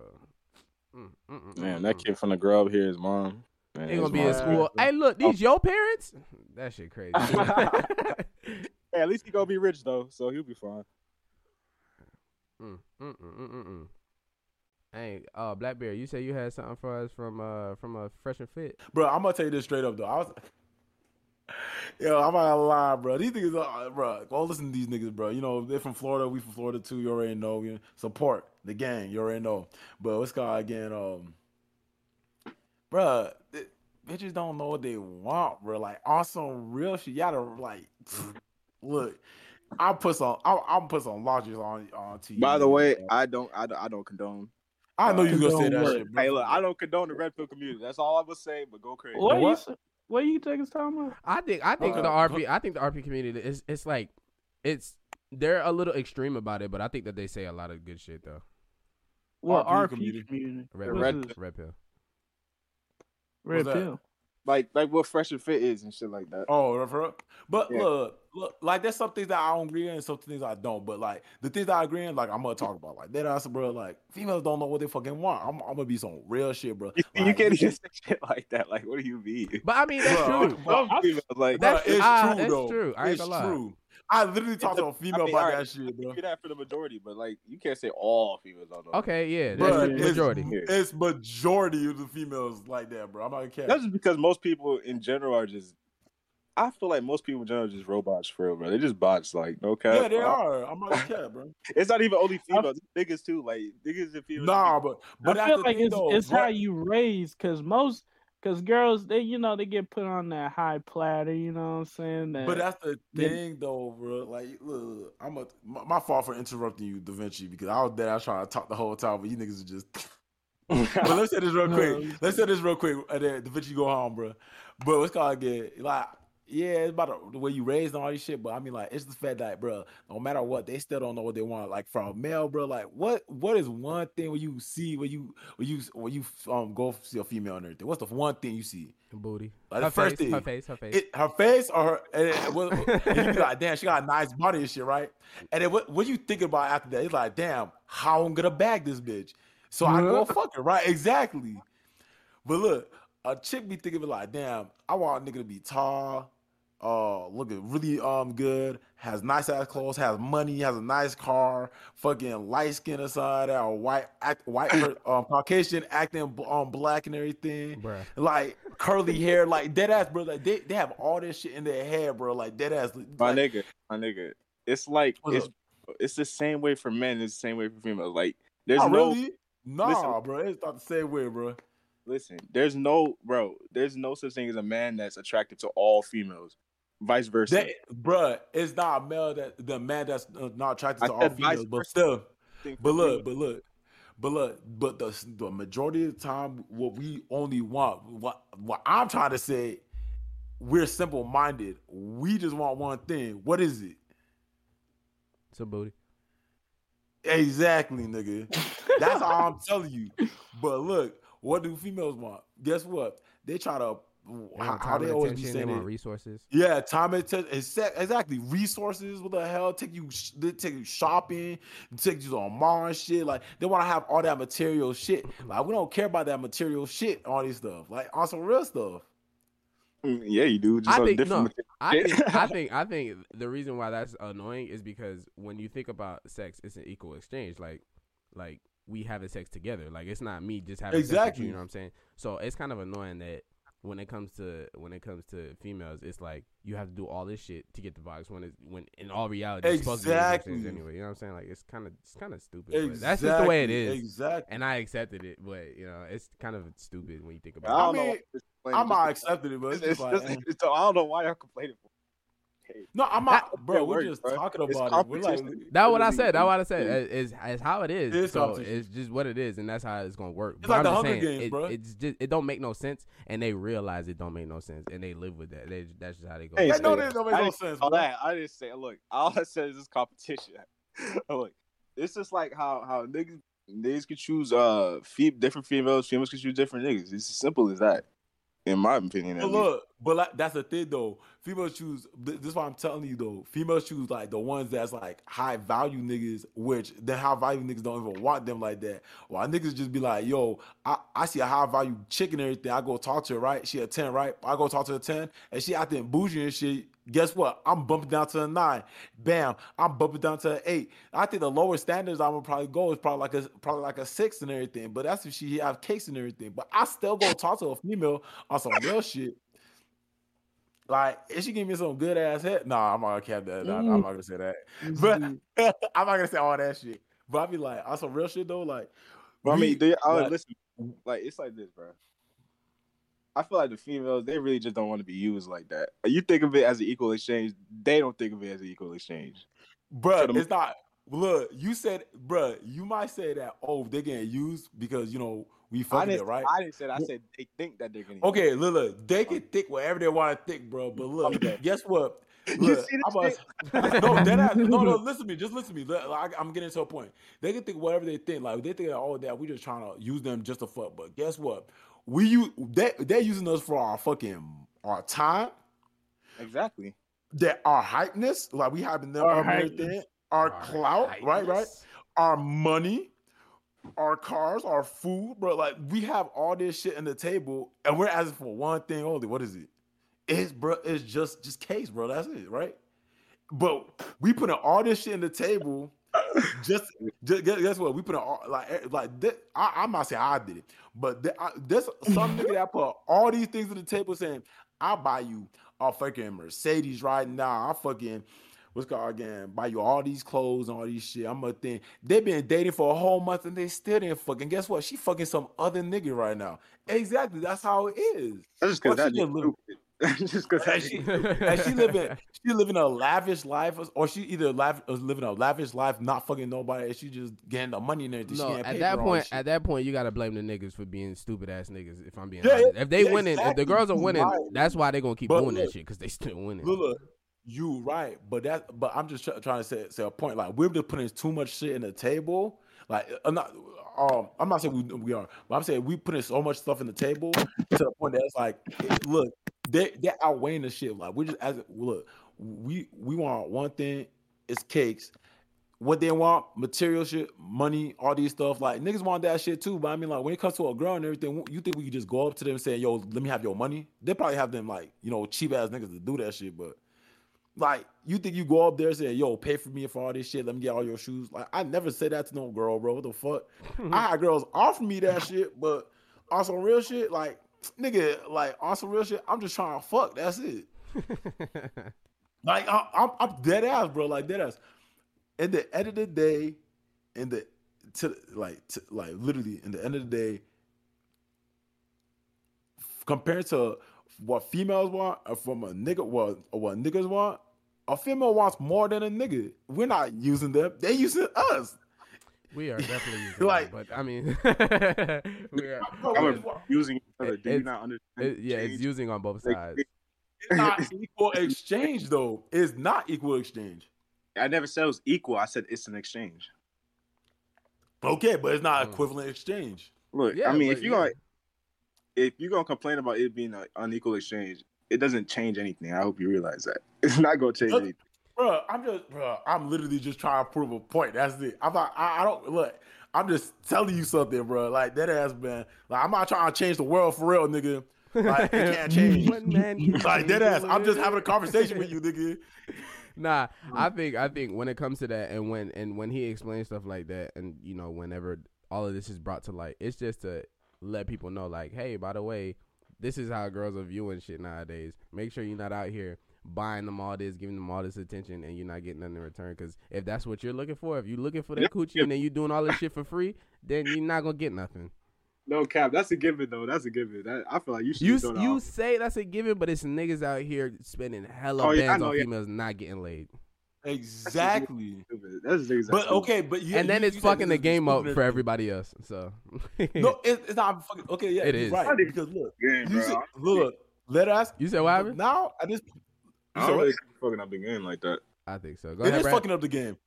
Mm, mm, mm, Man, mm, that mm. kid from the grub here, his mom. Man, They gonna be in school. Hey, look, these your parents? That shit crazy. Hey, at least he gonna be rich though, so he'll be fine. mm, mm, mm, mm, mm, mm. Hey, uh, Blackbeard, you said you had something for us from uh from a fresh and fit. bro, I'm gonna tell you this straight up though. I was, yo, I'm not gonna lie, bro. These niggas, are, bro, go listen to these niggas, bro. You know they're from Florida. We from Florida too. You already know. You know, support the gang. You already know. But what's called again? Um, bro, th- bitches don't know what they want, bro. Like on some real shit. You gotta like, look. I'll put some. I'll, I'll put some logic on on TV. By the way, bro. I don't, I don't, I don't condone. I know you're gonna say that what? shit, bro. Hey, look, I don't condone the red pill community. That's all I would say. But go crazy. What, what? you? s- What you take his time about? I think I think Okay. the RP I think the RP community is it's like it's they're a little extreme about it, but I think that they say a lot of good shit though. What RP RP community. community? Red, What's pill, this? red pill. Red pill. Like, like what fresh and fit is and shit like that. Oh, for? But Yeah. look, look, like there's some things that I don't agree in, and some things I don't. But like the things that I agree in, like I'm gonna talk about. Like that ass, bro. Like females don't know what they fucking want. I'm, I'm gonna be some real shit, bro. You, you can't even say shit like that. Like, what do you mean? But I mean that's Bro, true. bro, Some females, like, That's- Bruh, it's true that's true. I ain't it's gonna lie. true. I literally talked to a female I mean, about alright, that shit, bro. do that for the majority, but like, you can't say all females don't. Okay, yeah, that's Bro, the it's, majority. it's majority of the females like that, bro. I'm not gonna That's just because most people in general are just. I feel like most people in general are just robots for real, bro. They just bots, like no cap. Yeah, they are. I'm not gonna care, bro. It's not even only females, it's niggas too. Like niggas and females. Nah, but but I feel like it's though. it's how you raise, cause most, cause girls they you know they get put on that high platter, you know what I'm saying? That, But that's the Yeah. thing, though, bro. Like, look, I'm a my, my fault for interrupting you, Da Vinci, because I was there. I was trying to talk the whole time, but you niggas are just. but let's say this real quick. Let's say this real quick, and then Da Vinci go home, bro. But what's called again? Like, yeah, it's about the, way you raised and all this shit. But I mean, like, it's the fact that, bro, no matter what, they still don't know what they want. Like from a male, bro. Like, what what is one thing when you see when you when you when you um go see a female and everything? What's the one thing you see? Booty. Like, her the first face, her face, her face. It, her face or her, and, it- and you be like, damn, she got a nice body and shit, right? And then what, what you thinking about after that? It's like, damn, how I'm gonna bag this bitch? So I go fuck her, right? Exactly. But look, a chick be thinking like, damn, I want a nigga to be tall, uh, looking really um good, has nice ass clothes, has money, has a nice car, fucking light skin aside that, or white act, white per- um, Caucasian acting bl- um black and everything, Bruh. like curly hair, like dead ass, bro. Like they, they have all this shit in their hair, bro. Like dead ass. My nigga, my nigga. It's like What's it's it's the same way for men. It's the same way for females. Like there's oh, no really? Nah, listen. bro. It's not the same way, bro. listen. There's no bro. There's no such thing as a man that's attracted to all females. Vice versa. That, bruh, it's not a male that the man that's uh, not attracted I to all said vice females, but still, but look, but look, but look, but the the majority of the time, what we only want, what what I'm trying to say, we're simple minded. We just want one thing. What is it? It's a booty. Exactly, nigga. That's all I'm telling you. But look, what do females want? Guess what? They try to They how, want how time they and always be attention, they saying want it. resources. Yeah, time and attention. Exactly. Resources. What the hell? Take you, they take you shopping. Take you on Mars shit. Like they want to have all that material shit. Like we don't care about that material shit. All this stuff. Like on some real stuff. Mm, yeah, you do. Just I think different. no. I think I think I think the reason why that's annoying is because when you think about sex, it's an equal exchange. Like like we having sex together. Like it's not me just having sex Exactly. you. You know what I'm saying? So it's kind of annoying that when it comes to when it comes to females, it's like you have to do all this shit to get the box when it's when in all reality it's supposed to be an equal exchange Exactly. anyway. You know what I'm saying? Like it's kind of it's kind of stupid. But that's just the way it is. Exactly. And I accepted it, but you know it's kind of stupid when you think I about don't it. I know. mean, why I'm not because- accepting it, but it's, It's, just it's like, it's, I don't know why y'all complaining for. No, I'm not, bro. We're work, just bro. talking It's about it. We're like. That's what I said. That's what I said. It's, it's how it is. It is so it's just what it is, and that's how it's gonna work. It's But like I'm the just Hunger saying, Games, it, bro. It's just it don't make no sense, and they realize it don't make no sense, and they live with that. They, that's just how they go. Hey, I know it. this don't make I no sense, all bro. that. I didn't say. Look, all I said is this competition. look, it's just like how how niggas niggas could choose uh fe- different females, females can choose different niggas. It's as simple as that, in my opinion. But least. look, but like, that's the thing though. Females choose. This is why I'm telling you though. Females choose like the ones that's like high value niggas, which the high value niggas don't even want them like that. Why niggas just be like, yo, I, I see a high value chick and everything. I go talk to her, right? She a ten, right? I go talk to her ten, and she out there bougie and shit. Guess what? I'm bumping down to a nine. Bam, I'm bumping down to an eight. I think the lower standards I'm gonna probably go is probably like a probably like a six and everything. But that's if she have cakes and everything. But I still go talk to a female on some real shit. Like, if she give me some good ass head, nah, I'm not gonna cap that. Nah, I'm not gonna say that. But mm-hmm. I'm not gonna say all that shit. But I be like, on some real shit though, like, But I mean, they, I like- listen. Like it's like this, bro. I feel like the females they really just don't want to be used like that. You think of it as an equal exchange. They don't think of it as an equal exchange. bruh, So the- it's not. Look, you said, bruh, you might say that. Oh, they're getting used because you know we fucking it, right? I didn't say that. I said they think that they're gonna. Okay, look, look, they can think whatever they want to think, bro. But look, Okay. guess what? You Look, see I'm this about- no, that no, no. Listen to me. Just listen to me. I, I'm getting to a point. They can think whatever they think. Like they think, oh, that we just trying to use them just to fuck. But guess what? We use they they're using us for our fucking our time, Exactly. that our hypeness, like we having them Our up everything, our Our clout, right, right, our money, our cars, our food, bro. Like we have all this shit in the table, and we're asking for one thing only. What is it? It's bro. It's just just case, bro. That's it, right? But we putting all this shit in the table. Just, just guess, what? We put all like eh, like this, I, I'm not saying I did it, but th- I, there's some nigga that put all these things on the table saying, "I'll buy you a fucking Mercedes right now. I fucking what's called again? Buy you all these clothes and all these shit. I'm a thing. They've been dating for a whole month and they still didn't fucking. Guess what? She fucking some other nigga right now. Exactly. That's how it is. That's just because that nigga just because she, she living, she living a lavish life, or she either lav- was living a lavish life, not fucking nobody, and she just getting the money and everything. No, at that point, at that point, you gotta blame the niggas for being stupid ass niggas. If I'm being Yeah, honest, if they yeah, winning, if the girls are winning, right. that's why they gonna keep But doing that shit because they still winning. Look, look, you right, but that, but I'm just try, trying to say, say a point. Like we're just putting too much shit in the table. Like I'm not, um, I'm not saying we, we are, but I'm saying we putting so much stuff in the table to the point that it's like, it- look, they they're outweighing the shit. Like we just as look, we we want one thing, it's cakes. what they want, material shit, money, all these stuff. Like niggas want that shit too. But I mean, like when it comes to a girl and everything, you think we could just go up to them and say, "Yo, let me have your money"? They probably have them like you know cheap ass niggas to do that shit. But like, you think you go up there and say, "Yo, pay for me for all this shit. Let me get all your shoes." Like, I never said that to no girl, bro. What the fuck? I had girls offer me that shit, but on some real shit, like nigga, like on some real shit, I'm just trying to fuck. That's it. Like I, I'm, I'm dead ass, bro. Like dead ass. At the end of the day, in the to like to, like literally in the end of the day, compared to what females want or from a nigga what or what niggas want, a female wants more than a nigga. We're not using them; they using us. we are definitely using Like- like, but I mean, we are. I'm using each other. Do you It's- not understand? it- yeah, it's using on both Like, sides. it's not equal exchange though. It's not equal exchange. I never said it was equal. I said it's an exchange. Okay, but it's not Mm. equivalent exchange. Look, Yeah, I mean, but if you yeah. gonna if you're gonna complain about it being an unequal exchange, it doesn't change anything. I hope you realize that it's not gonna change Look- anything. Bro, I'm just, bro, I'm literally just trying to prove a point. That's it. I'm not, I, I don't look. I'm just telling you something, bro. Like that ass man. Like I'm not trying to change the world for real, nigga. Like it can't change. Man like that ass. I'm just having a conversation with you, nigga. Nah, I think I think when it comes to that, and when and when he explains stuff like that, and you know, whenever all of this is brought to light, it's just to let people know, like, hey, by the way, this is how girls are viewing shit nowadays. Make sure you're not out here buying them all this, giving them all this attention, and you're not getting nothing in return. Because if that's what you're looking for, if you're looking for that Yeah. coochie and then you're doing all this shit for free, then you're not gonna get nothing. No cap, that's a given though. That's a given. That, I feel like you should. You throw that you off. say that's a given, but it's niggas out here spending hella Oh, yeah, bands know, on yeah. females not getting laid. Exactly. Stupid. That's niggas. But okay, but you, and then you- it's you fucking the game up for everybody else. So No, it, it's not fucking. Okay, yeah, it is right. Because look, Game, you said, look, let us. you said what happened? Now at this, you I said don't what? really fucking up the game like that. I think so. Go It ahead, is Brad. fucking up the game.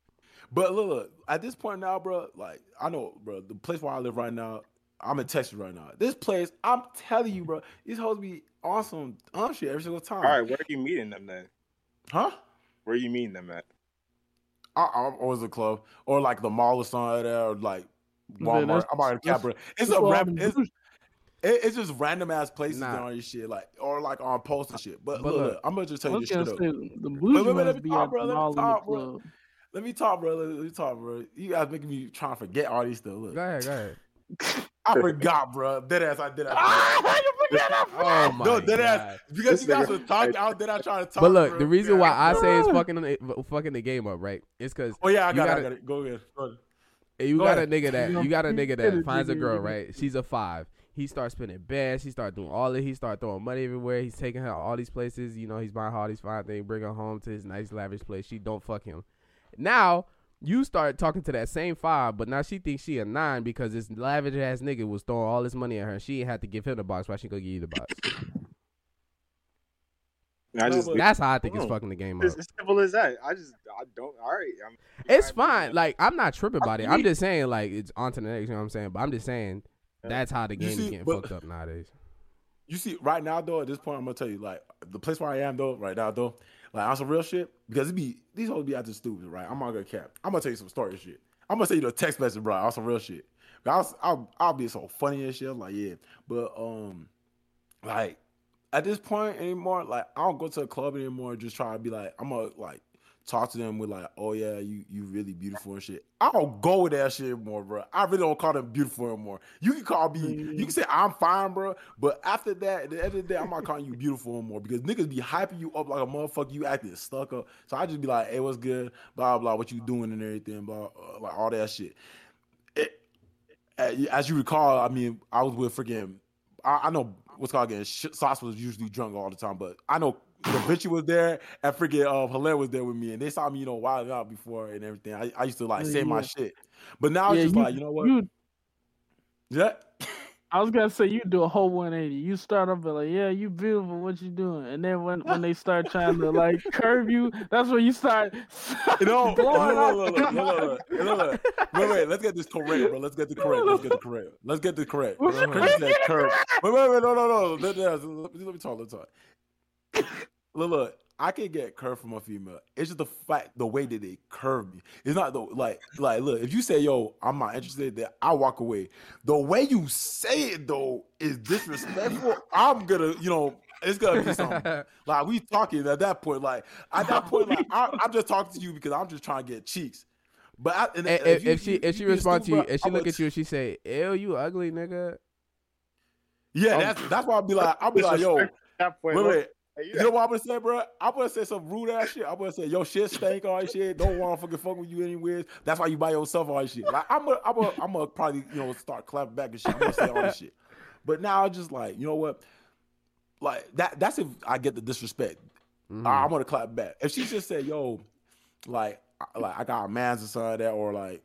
But look, look, at this point now, bro, like I know, bro, the place where I live right now, I'm in Texas right now. This place, I'm telling you, bro, these hoes be awesome on shit every single time. All right, where are you meeting them then? Huh? Where are you meeting them at? I, I'm always a club or like the mall or something like that, or like Walmart. that's- I'm already that's- cap, bro. It's a what rap. It's, doing. It- it's just random ass places Nah. and all this shit, like or like on posts and shit. But, But look, look, look, I'm gonna just tell you was this gonna shit up. the bougie wait, let ones me be talk, at bro, the let me mall in the talk, bro. club. Let me talk, bro. Let let me talk, bro. You guys making me trying to forget all these stuff. Look, Go ahead, go ahead. I forgot, bro. Dead ass, I did. I Ah, you forgot I Oh my no, dead god. ass. Because This you guys nigga- were talking out there, I trying to talk. But look, bro. the reason why I say it's fucking the- fucking the game up, right? It's because Oh yeah, I you got, it, I gotta- got it. Go ahead. Go ahead. you Go got a nigga that You you got a nigga that finds a girl, right? She's a five. He starts spending bands. He start doing all that. He start throwing money everywhere. He's taking her all these places. You know, he's buying her all these fine things, bring her home to his nice lavish place. She don't fuck him. Now you start talking to that same five, but now she thinks she a nine because this lavish ass nigga was throwing all this money at her. She had to give him the box. Why she gonna give you the box? I just but- That's how I think it's fucking the game up. as simple as that. I just I don't. All right, I'm, It's I- fine. Like I'm not tripping about it. I'm just saying like it's on to the next. You know what I'm saying? But I'm just saying Yeah. That's how the game is getting but- fucked up nowadays. You see, right now though, at this point, I'm gonna tell you, like the place where I am though, right now though, like on some real shit, because it be these hoes be acting stupid, right? I'm not gonna cap. I'm gonna tell you some story shit. I'm gonna tell you the text message, bro, on some real shit. I'll, I'll, I'll be so funny and shit. I'm like, yeah, but um, like at this point anymore, like I don't go to a club anymore. Just try to be like, I'm gonna like talk to them with like, oh yeah, you you really beautiful and shit. I don't go with that shit anymore, bro. I really don't call them beautiful anymore. You can call me, you can say I'm fine, bro. But after that, at the end of the day, I'm not calling you beautiful anymore because niggas be hyping you up like a motherfucker. You acting stuck up. So I just be like, hey, what's good? Blah blah, what you doing and everything, blah, uh, like all that shit. It, as you recall, I mean, I was with freaking. I, I know what's called again. Sauce was usually drunk all the time, but I know Da Vinci was there and freaking uh, Hilaire was there with me, and they saw me, you know, wild out before and everything. I, I used to like say my shit, but now it's just like, you know what? You, yeah, I was gonna say you do a whole 180. You start off like, yeah, you beautiful. What you doing? And then when when they start trying to like curve you, that's when you start. You know, look, look, look, look. Wait, wait, let's get this correct, bro. Let's get the correct. Let's get the correct. Let's get the correct. What's Chris said curve. Wait, wait, wait, no, no, no. Let, let, let, let me talk. Look, look, I can get curved from a female. It's just the fact, the way that they curve me. It's not the like, like, look, if you say, "Yo, I'm not interested," then I walk away. The way you say it though is disrespectful. I'm gonna, you know, it's gonna be something. like we talking at that point. Like at that point, like I, I'm just talking to you because I'm just trying to get cheeks. But I, and, if, and if, you- she if she responds to you, if she I'm look at you and she say, "Ew, you ugly nigga," yeah, oh. that's that's why I'll be like, I'll be like, yo, wait, That wait. Look, You know what I'm gonna say, bro? I'm gonna say some rude ass shit. I'm gonna say, yo, shit stink, all that shit. Don't want to fucking fuck with you anyways. That's why you buy yourself all that shit. Like, I'm gonna, I'm gonna, I'm gonna probably, you know, start clapping back and shit. I'm gonna say all this shit. But now I just like, you know what? Like that. That's if I get the disrespect. Mhm. I- I'm gonna clap back. If she just said, yo, like, I- like I got a man's or something like that, or like,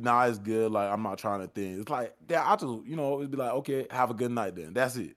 nah, it's good. Like, I'm not trying to think. It's like, yeah, I just, you know, it'd be like, okay, have a good night then. That's it.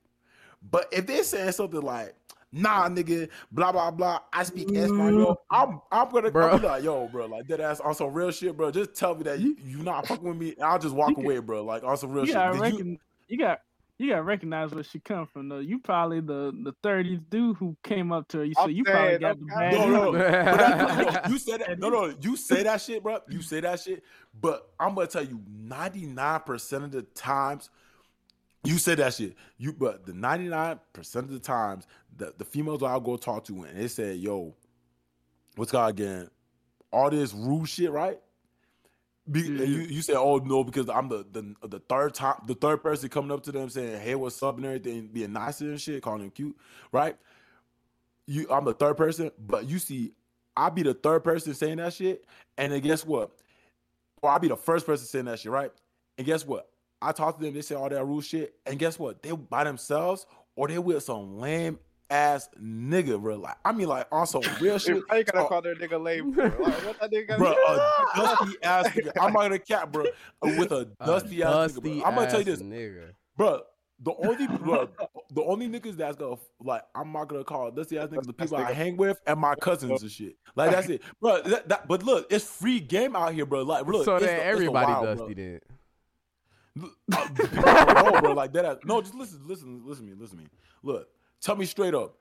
But if they're saying something like, nah, nigga, blah blah blah, I speak Espanol, mm. I'm I'm gonna Bro. I'll be like, yo, bro, like that ass on some real shit, bro. Just tell me that you you not fucking with me, and I'll just walk You can- away, bro. Like on some real You shit. gotta Did you- reckon, you got you gotta recognize where she come from though. You probably the the thirties dude who came up to her. You so I'm you probably saying, got the bad. No, no, no. But that's, no, you said that. No, no, you say that shit, bro. You say that shit. But I'm gonna tell you, 99 percent of the times, you said that shit. You, but the 99 percent of the times, the the females I'll go talk to, and they say, "Yo, what's called again? All this rude shit, right?" Be, and mm-hmm. you you say, "Oh no," because I'm the, the the third time, the third person coming up to them saying, "Hey, what's up?" and everything, being nice and shit, calling them cute, right? you I'm the third person, but you see, I be the third person saying that shit, and then guess what? Or I be the first person saying that shit, right? And guess what? I talk to them, they say all that rude shit, and guess what? They by themselves or they with some lame ass nigga, bro. Like I mean, like on some real shit. Why you gonna Oh, call their nigga lame for? Like, what that nigga Bro, gotta a dusty ass nigga. I'm not gonna cap, bro. With a A dusty ass nigga. Bro. I'm gonna tell you this, nigga. bro. The only bro, the only niggas that's gonna like I'm not gonna call dusty ass niggas the people I hang with and my cousins and shit. Like that's it, bro. That, that, but look, it's free game out here, bro. Like look, so it's then it's the everybody wild, dusty bro. then. Look, people I don't know, bro. Like that. ass- No, just listen, listen, listen to me, listen to me. Look, tell me straight up.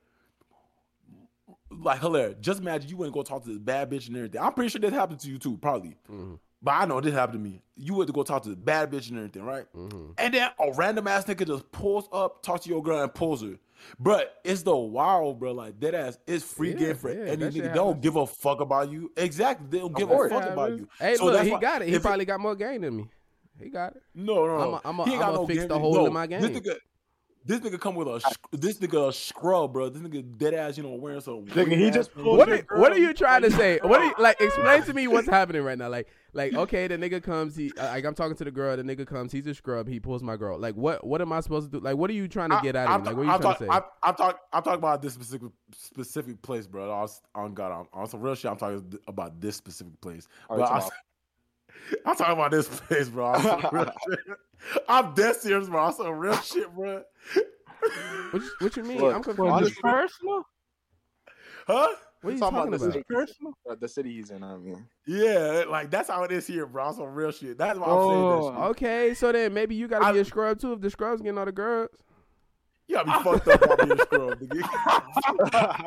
Like hilarious. Just imagine you wouldn't go talk to this bad bitch and everything. I'm pretty sure this happened to you too, probably. Mhm. But I know this happened to me. You went to go talk to the bad bitch and everything, right? Mhm. And then a random ass nigga just pulls up, talk to your girl and pulls her. But it's the wild, bro. Like dead ass. It's free Yeah, game for yeah, any nigga. They don't give a fuck about you. Exactly. They don't give a fuck Yeah, about you. Hey, So look, he why- got it. He probably got more game than me. He got it. No, no, no. I'ma- I'ma- He got I'ma no fix game. the hole in No, my This nigga, this nigga come with a this nigga a scrub, bro. This nigga dead ass, you know, wearing some. Nigga, he just ass- What your are, what are you trying to say? What are you, like? Explain to me what's happening right now. Like, like okay, the nigga comes. He uh, like I'm talking to the girl. The nigga comes. He's a scrub. He pulls my girl. Like, what? What am I supposed to do? Like, what are you trying to get at? I, Him? Like, what are you I'm trying talk- to say? I'm, I'm talking. I'm talking about this specific specific place, bro. I was on God. On, on some real shit. I'm talking about this specific place. Oh, But you I, talking I'm talking about this place, bro. On some. I'm dead serious, bro. On some real shit, bro. what, you, what you mean? Look, I'm confused. Was Honestly- it personal? Huh? what are you talking talking about about? this- Personal? Uh, the city he's in. I mean, Yeah, like that's how it is here, bro. On some real shit. That's why I'm saying Oh, that shit. Okay, so then maybe you gotta I- be a scrub too. If the scrub's getting all the girls, You gotta be fucked up while being a scrub, nigga.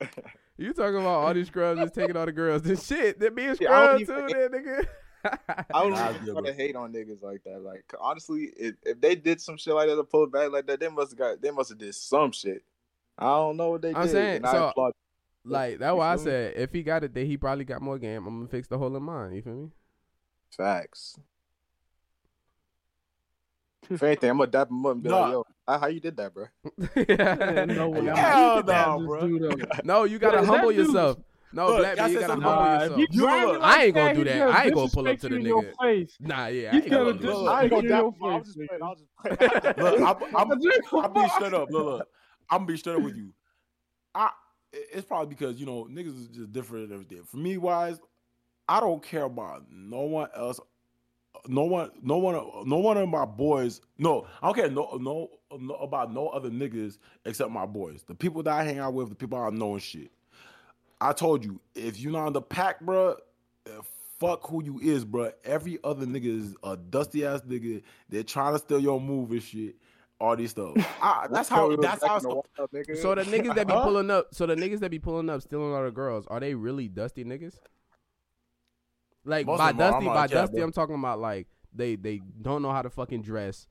you talking about all these scrubs just taking all the girls. This shit, then be a Yeah, don't too, even- then nigga. I don't Nah, even yeah, to hate on niggas like that. Like honestly, if, if they did some shit like that to pull back like that, they must have got they must have did some shit. I don't know what they I'm did. saying, and I so- applaud- like that's why I said if he got it, then he probably got more game. I'm gonna fix the hole in mine. You feel me? facts. If anything, I'm gonna dap him up and be Nah. like, "Yo, how, how you did that, bro?" Yeah, no way. Hell you no, bro. no, you gotta humble dude- yourself. No, Look, black y'all man, you gotta humble Nah, yourself. you You grab look- I ain't gonna do that. I ain't gonna pull up to the in nigga. face. Nah, yeah, I ain't gonna gonna do that. I ain't gonna Disrespect dap him. in I'll your just face. play. I'll just play. Look, I'm, I'm, I'm being straight up. Look, look, I'm be straight up with you. I it's probably because you know niggas is just different and everything. For me, wise, I don't care about no one else. No one, no one, no one of my boys. No, I don't care. No, no, no about no other niggas except my boys. The people that I hang out with, the people I know and shit. I told you, if you're not in the pack, bruh, eh, fuck who you is, bro. Every other nigga is a dusty ass nigga. They're trying to steal your move and shit. all these stuff. I, that's how. That's how. So So the niggas that be pulling up, so the niggas that be pulling up, stealing all the girls, are they really dusty niggas? Like Most by of them are. dusty, by not- dusty, bro. I'm talking about like they they don't know how to fucking dress.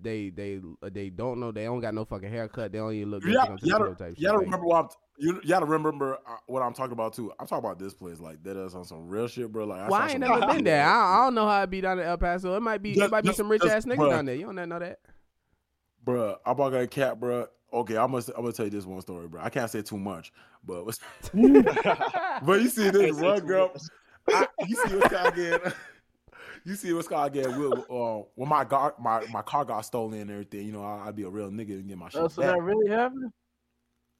They they they don't know. They don't got no fucking haircut. They don't even look. good y'all, gotta, come to you the gotta, club type you shit. Like, remember what I'm. You, you gotta remember uh, what I'm talking about too. I'm talking about this place like that is on some real shit, bro. Like I Well, saw I ain't never been there. I, I don't know how it be down in El Paso. It might be. Just- it might be just- some rich just- ass niggas bruh. down there. You don't know that. Bruh, I'm about to cap, bruh. Okay, I'm gonna I'm gonna tell you this one story, bro. I can't say too much, but but you see this one girl. I, you see what's called again. You see what's called again. Will, uh, when my gar, my my car got stolen and everything, you know, I, I'd be a real nigga and get my shit Oh, so back. that really happened?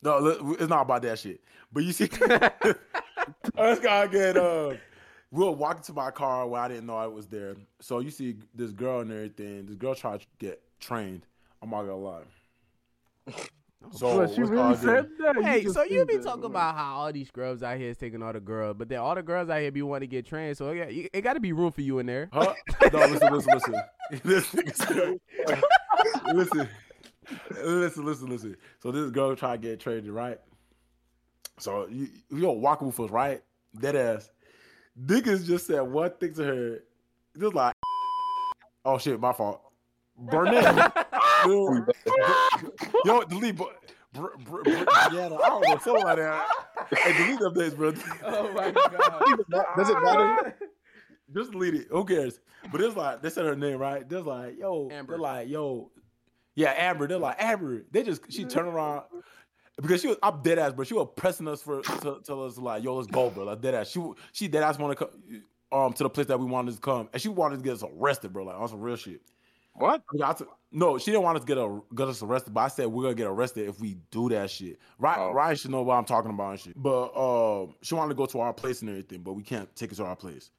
No, look, it's not about that shit. But you see, this guy get uh, we'll walk into my car where I didn't know I was there. So you see this girl and everything. This girl tried to get trained. I'm not gonna lie. Oh, so she really called said that? Hey, just so you be that, talking like- about how all these scrubs out here is taking all the girls, but then all the girls out here be wanting to get trained. So yeah, it got to be room for you in there. Huh? No, listen, listen, listen. this listen, listen, listen, listen. So this girl try to get traded, right? So you you know walking with us, right? Dead ass. Niggas just said one thing to her. Just like, oh shit, my fault. Burnett. Yo, yo, delete. Br- br- br- br- Brianna, I don't know, something like. Hey, delete them days, bro. Oh my god! Does it matter? Just delete it. Who cares? But it's like they said her name right. They're like, yo, Amber. they're like, yo, yeah, Amber. They're like Amber. They just she turned around because she was I'm dead ass, but she was pressing us for to tell us like, yo, let's go, bro. Like dead ass. She she dead ass want to come um to the place that we wanted to come, and she wanted to get us arrested, bro. Like on some real shit. What? I got to- no, she didn't want us to get a, get us arrested, but I said we're gonna get arrested if we do that shit. Right, Oh. Ryan should know what I'm talking about and shit. But uh, she wanted to go to our place and everything, but we can't take her to our place.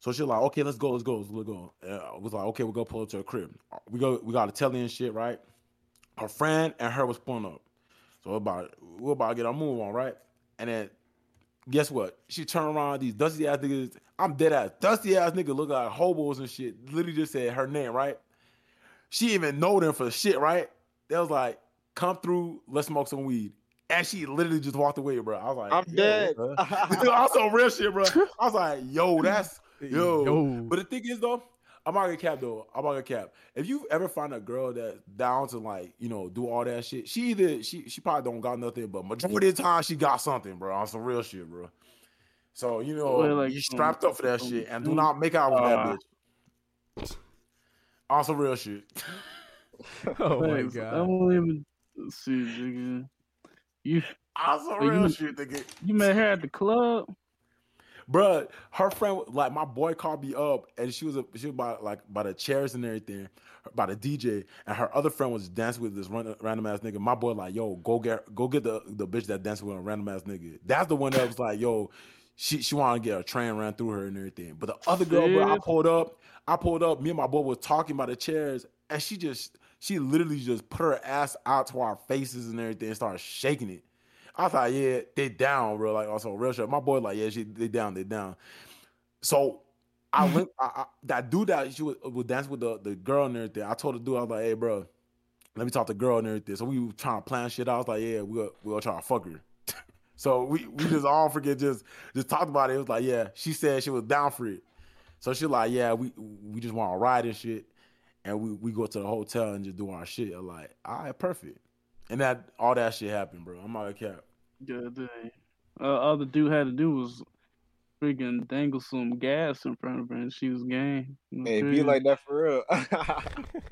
So she's like, okay, let's go, let's go, let's go. And I was like, okay, we're gonna pull up to a crib. We go, we got a telly and shit, right? Her friend and her was pulling up. So we're about we're about to get our move on, right? And then guess what? She turned around, these dusty ass niggas. I'm dead ass. Dusty ass nigga look like hobos and shit. Literally just said her name, right? She even know them for shit, right? They was like, come through, let's smoke some weed. And she literally just walked away, bro. I was like, I'm yo, dead. bro. I was on real shit, bro. I was like, yo, that's yo. Yo. But the thing is though, I'm not gonna cap though. I'm not gonna cap. If you ever find a girl that's down to like, you know, do all that shit, she either she she probably don't got nothing, but majority of the time she got something, bro. On some real shit, bro. So you know, Well, like, you strapped up for that um, shit, and do um, not make out with uh, that bitch. On some real shit. Oh my Thanks. I god! don't even see, nigga. You On some But you- real shit, nigga. you met her at the club? Bruh, her friend, like my boy, called me up, and she was a, she was by like by the chairs and everything, by the DJ, and her other friend was dancing with this random, random ass nigga. My boy, like, yo, go get go get the the bitch that dancing with a random ass nigga. That's the one that was like, yo, she she wanted to get a train ran through her and everything. But the other girl, bro, I pulled up, I pulled up. Me and my boy was talking about the chairs, and she just she literally just put her ass out to our faces and everything, and started shaking it. I thought, yeah, they down, bro. Like also real shit. My boy, like, yeah, she they down, they down. So I went, I, I, that dude that she was, was dancing with the, the girl and everything. I told the dude, I was like, hey, bro, let me talk to the girl and everything. So we were trying to plan shit. I was like, yeah, we'll we'll try to fuck her. So we we just all forget just just talked about it. It was like, yeah, she said she was down for it. So she like, yeah, we we just want to ride and shit, and we we go to the hotel and just do our shit. I'm like, all right, perfect. And that all that shit happened, bro. I'm out of cap. God dang. Uh, all the dude had to do was freaking dangle some gas in front of her and she was game. You know Hey, be like that for real.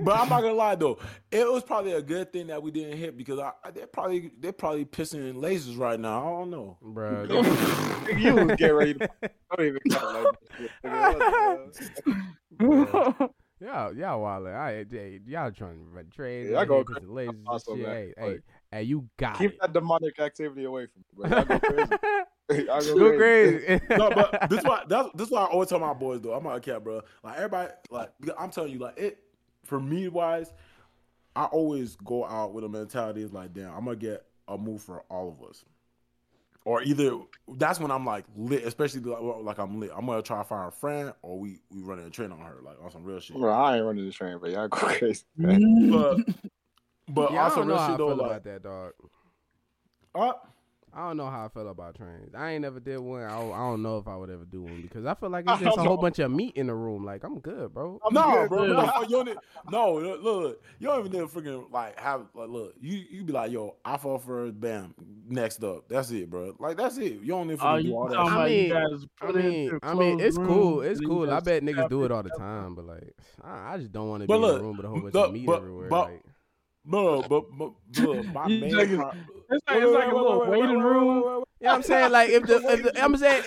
But I'm not gonna lie though, it was probably a good thing that we didn't hit because I, I- they're probably they're probably pissing in lasers right now. I don't know. Bro, Nigga, you was getting ready to. I don't even count like that shit, nigga. What the hell? y'all, y'all wildin'. I, hey, y'all trying to run trades. Yeah, I go here, crazy. the lasers and Also, shit. man, Hey, hey, like, hey, you got Keep it. that demonic activity away from me, bro. I go crazy. I go, Go crazy. crazy. No, but this why that's this why I always tell my boys though. I'm not a cat, bro. Like everybody, like I'm telling you, like it for me wise, I always go out with a mentality is like, damn, I'm gonna get a move for all of us. Or either that's when I'm like lit, especially like, like I'm lit. I'm gonna try to find a friend, or we we running a train on her, like on some real shit. Bro, I ain't running the train, but y'all go crazy. But But Yeah, I also don't know real how I feel like, about that, dog. uh, I don't know how I feel about trains. I ain't never did one. I don't, I don't know if I would ever do one because I feel like I it's just a don't whole bunch of meat in the room. Like I'm good, bro. no, bro, no, you don't need, no, look, look, you don't even need to freaking like have like look. You you be like, yo, I fall first, bam, next up. That's it, bro. Like that's it. You don't need to freaking you do all that. talking shit. I you mean- guys I put it mean, into a I mean, it's closed cool. It's cool. I bet niggas do it. it all the time, but like, I, I just don't want to be But in look, a room with a whole bunch look, of meat but- everywhere. but- like, No, but but, but my niggas- It's like, it's like a little waiting room. you know what I'm saying? Like, if the, if the I'm saying,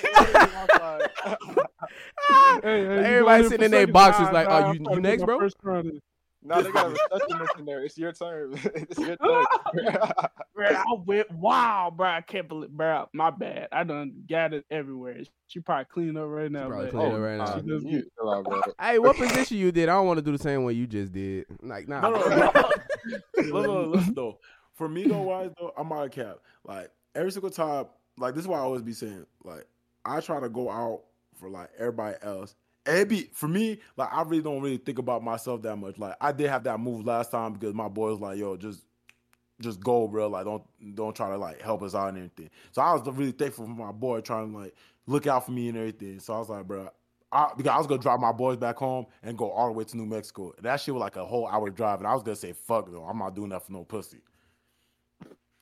Hey, hey, Everybody sitting in their boxes Nah, like, nah, oh, you- you next, bro? First run in. No, they got a receptionist in there. It's your turn. it's your turn. Bro, I went wow, bro. I can't believe, bro. My bad. I done got it everywhere. She probably cleaning up right now. probably but- cleaning up Oh, right now. She does you out, bro. hey, what position you did? I don't want to do the same one you just did. Like, nah. No, no, no. listen, listen, listen, though. For me though, wise though, I'm out of cap. Like every single time, like this is why I always be saying, like I try to go out for like everybody else. And it be for me, like I really don't really think about myself that much. Like I did have that move last time because my boy was like, "Yo, just, just go, bro. Like don't, don't try to like help us out and everything." So I was really thankful for my boy trying to like look out for me and everything. So I was like, bro, I, because I was gonna drive my boys back home and go all the way to New Mexico. That shit was like a whole hour drive, and I was gonna say, "Fuck though, I'm not doing that for no pussy."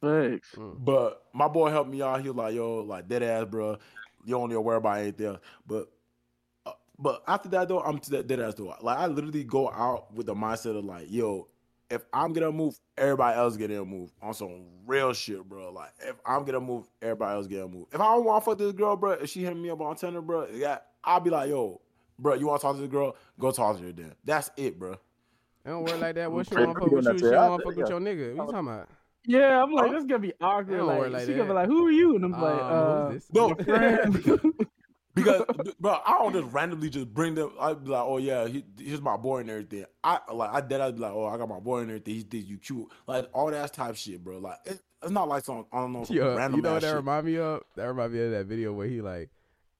Thanks. Hmm. But my boy helped me out. He was like, "Yo, like dead ass, bro. You don't need to worry about anything." else." But, but after that though, I'm to that dead ass though. Like I literally go out with the mindset of like, "Yo, if I'm gonna move, everybody else gonna move on some real shit, bro. Like if I'm gonna move, everybody else gonna move. If I don't want to fuck this girl, bro, if she hit me up on Tinder, bro, yeah, I'll be like, "Yo, bro, you want to talk to this girl? Go talk to her then." That's it, bro. It don't work like that. What you want to fuck with you? She to don't you. want to fuck with your nigga. What you talking about? Yeah, I'm like, this is gonna be awkward. Like, like she gonna be like, "Who are you?" And I'm like, Um, uh, who's this? No, friend. because bro, I don't just randomly just bring them. I'd be like, oh yeah, he, here's my boy and everything. I like I dead. I'd be like, oh, I got my boy and everything. He thinks you cute, like all that type shit, bro. Like it, it's not like some I don't know some Yo, random you know what that shit. remind me of? That remind me of that video where he like,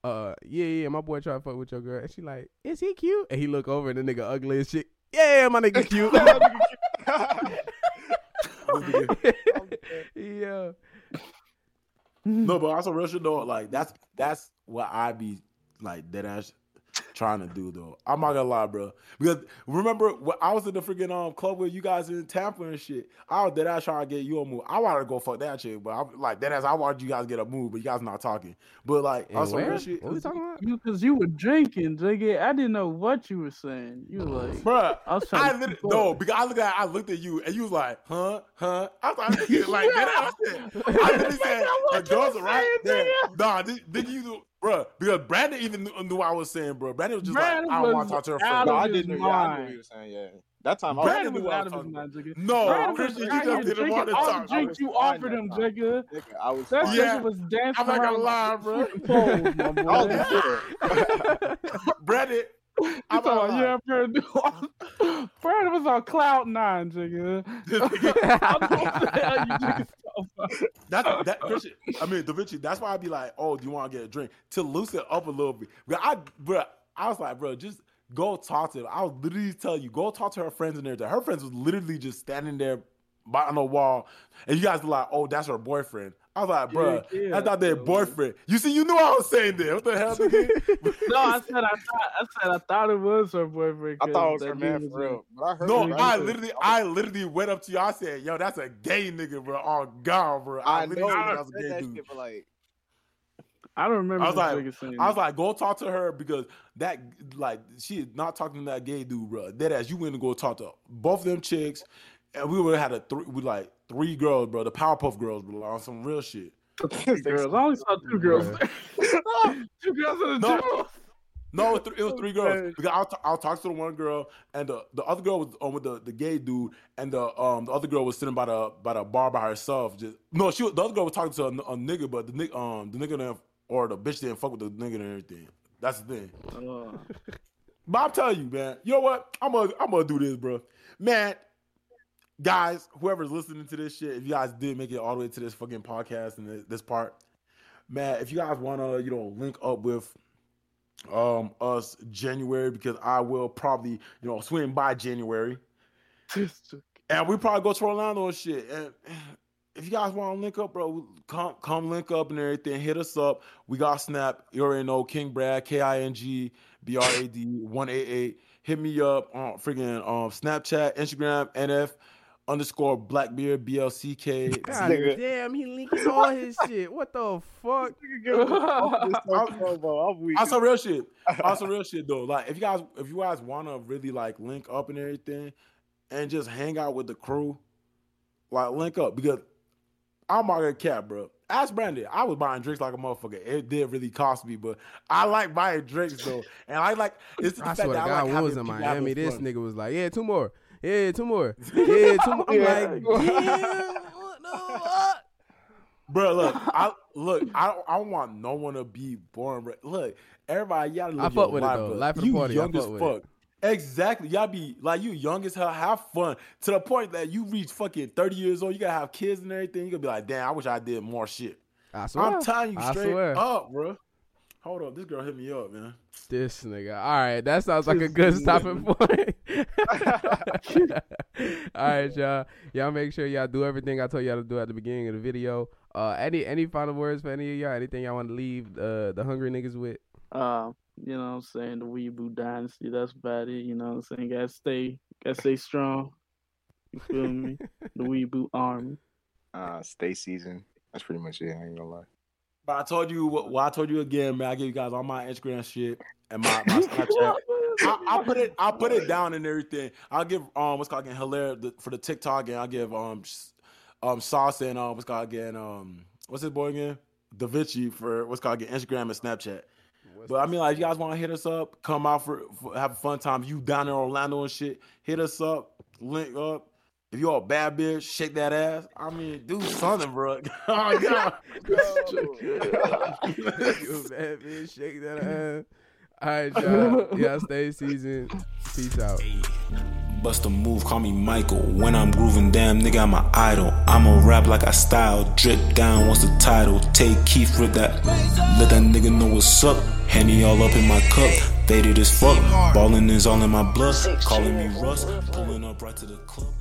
uh, yeah, yeah, my boy try to fuck with your girl, and she like, is he cute? And he look over and the nigga ugly as shit. Yeah, my nigga cute. yeah. Mm-hmm. no, but also real shit though. Like that's that's what I be like dead ass trying to do though. I'm not gonna lie, bro. Because remember when I was in the freaking um club with you guys in Tampa and shit. I was dead ass trying to get you a move. I wanted to go fuck that shit, but I'm like dead ass. I wanted you guys to get a move, but you guys not talking. But like And also where? real shit, What we talking about? you because you were drinking, Jiggy. I didn't know what you were saying. You were like, bro. I was trying I to literally, no, because I looked at I looked at you and you was like, huh, huh. I was like, nigga, like that. I said, I literally said, the girls are right there. Nah, did, nigga, you do, bro. Because Brandon even knew, knew what I was saying, bro. Brandon was just Brandon like, I don't want to talk to her out friend. no, I didn't know. Yeah, I knew what mind. you were saying. Yeah, that time oh, I was. Brandon Brandon was knew what I out was of his talking mind, Jiggy. No, Brandon Christian, was you just didn't want to all talk. the drinks you was fine offered him, time. Jiggy. Nigga, I was. That fine. Yeah. nigga was dancing I'm not gonna around lie, bro. shooting my oh, boy. I was good. Brandon, I'm talking not about, yeah, Brandon. Brandon was on cloud nine, Jiggy. I don't know what the hell you niggas That's that Christian. I mean, Da Vinci. That's why I'd be like, "Oh, do you want to get a drink?" To loosen up a little bit. But I, bro, I was like, bro, just go talk to her. I was literally telling you, go talk to her friends and everything. Her friends was literally just standing there by on the wall, and you guys were like, "Oh, that's her boyfriend." I was like, bro, Yeah, yeah. that's not their boyfriend. You see, you knew I was saying that. What the hell, nigga? No, I said I thought I said I thought it was her boyfriend. I thought it was her man for real. But I heard no. I good. literally, oh. I literally went up to you. I said, "Yo, that's a gay nigga, bro." Oh God, bro. I, I know literally said I was a gay that dude. shit, like, I don't remember. I was like- I was like, go talk to her because that like she is not talking to that gay dude, bro. Dead ass, you went to go talk to both of them chicks, and we would have had a three, we like three girls, bro. The Powerpuff Girls, bro, on some real shit. girls. I only saw two girls. Bruh. two girls in the No. gym. No, it was, th- it was three girls because I'll, t- I'll talk to the one girl, and the, the other girl was on with the, the gay dude, and the um the other girl was sitting by the by the bar by herself. Just no, she was, the other girl was talking to a nigga, but the nigga um the nigga didn't, or the bitch didn't fuck with the nigga and everything. That's the thing. Oh. But I'm telling you, man. You know what? I'm gonna I'm gonna do this, bro. Man, guys, whoever's listening to this shit, if you guys did make it all the way to this fucking podcast and this, this part, man, if you guys wanna, you know, link up with um us January because I will probably, you know, swing by January. and we probably go to Orlando and shit. And if you guys want to link up, bro, come come link up and everything. Hit us up. We got Snap. You already know King Brad, K I N G B R A D one eight eight. Hit me up on freaking um Snapchat, Instagram, NF underscore Blackbeard B L C K. God damn, he linking all his shit. What the fuck? On some real shit. On some real shit though. Like if you guys if you guys wanna really like link up and everything and just hang out with the crew, like link up because I'm not gonna cap, bro. Ask Brandon. I was buying drinks like a motherfucker. It did really cost me, but I like buying drinks though. And I like it's the I fact swear to that God, I like when we was in people Miami, having this fun. nigga was like, yeah, two more. Yeah, two more. Yeah, two more. I'm Yeah. like, damn, what the fuck? Bro, look, I look, I don't, I want no one to be born. re- Look, everybody, y'all live I your fuck with it, though. bro. Life of the you party, I young fuck as with fuck. Exactly, y'all be like you young as hell. Have fun to the point that you reach fucking thirty years old. You gotta have kids and everything. You gonna be like, damn, I wish I did more shit. I swear. I'm telling you I straight swear. up, bro. Hold up, this girl hit me up, man. This nigga. All right, that sounds like a good stopping point. All right, y'all. Y'all make sure y'all do everything I told y'all to do at the beginning of the video. Uh, any any final words for any of y'all? Anything y'all want to leave uh, the hungry niggas with? Uh, you know what I'm saying? The Weeaboo Dynasty, that's about it. You know what I'm saying? Gotta stay gotta stay strong. You feel me? The Weeaboo Army. Uh, stay seasoned. That's pretty much it. I ain't gonna lie. But I told you what, what I told you again, man. I give you guys all my Instagram shit and my, my Snapchat. I, I'll put it. I'll put it down and everything. I'll give um what's called again hilarious the, for the TikTok and I'll give um um sauce and um what's called again um what's his boy again Da Vinci for what's called again Instagram and Snapchat. But I mean, like, you guys want to hit us up, come out for, for have a fun time. You down in Orlando and shit, hit us up, link up. If you're a bad bitch, shake that ass. I mean, do something, bro. oh God. you bad bitch, shake that ass. All right, y'all. Y'all stay seasoned. Peace out. Bust a move, call me Michael. When I'm grooving, damn nigga, I'm an idol. I'ma rap like I style, drip down once the title. Take Keith with that, let that nigga know what's up. Henny all up in my cup, faded as fuck. Ballin' is all in my blood, calling me Russ. Pulling up right to the club.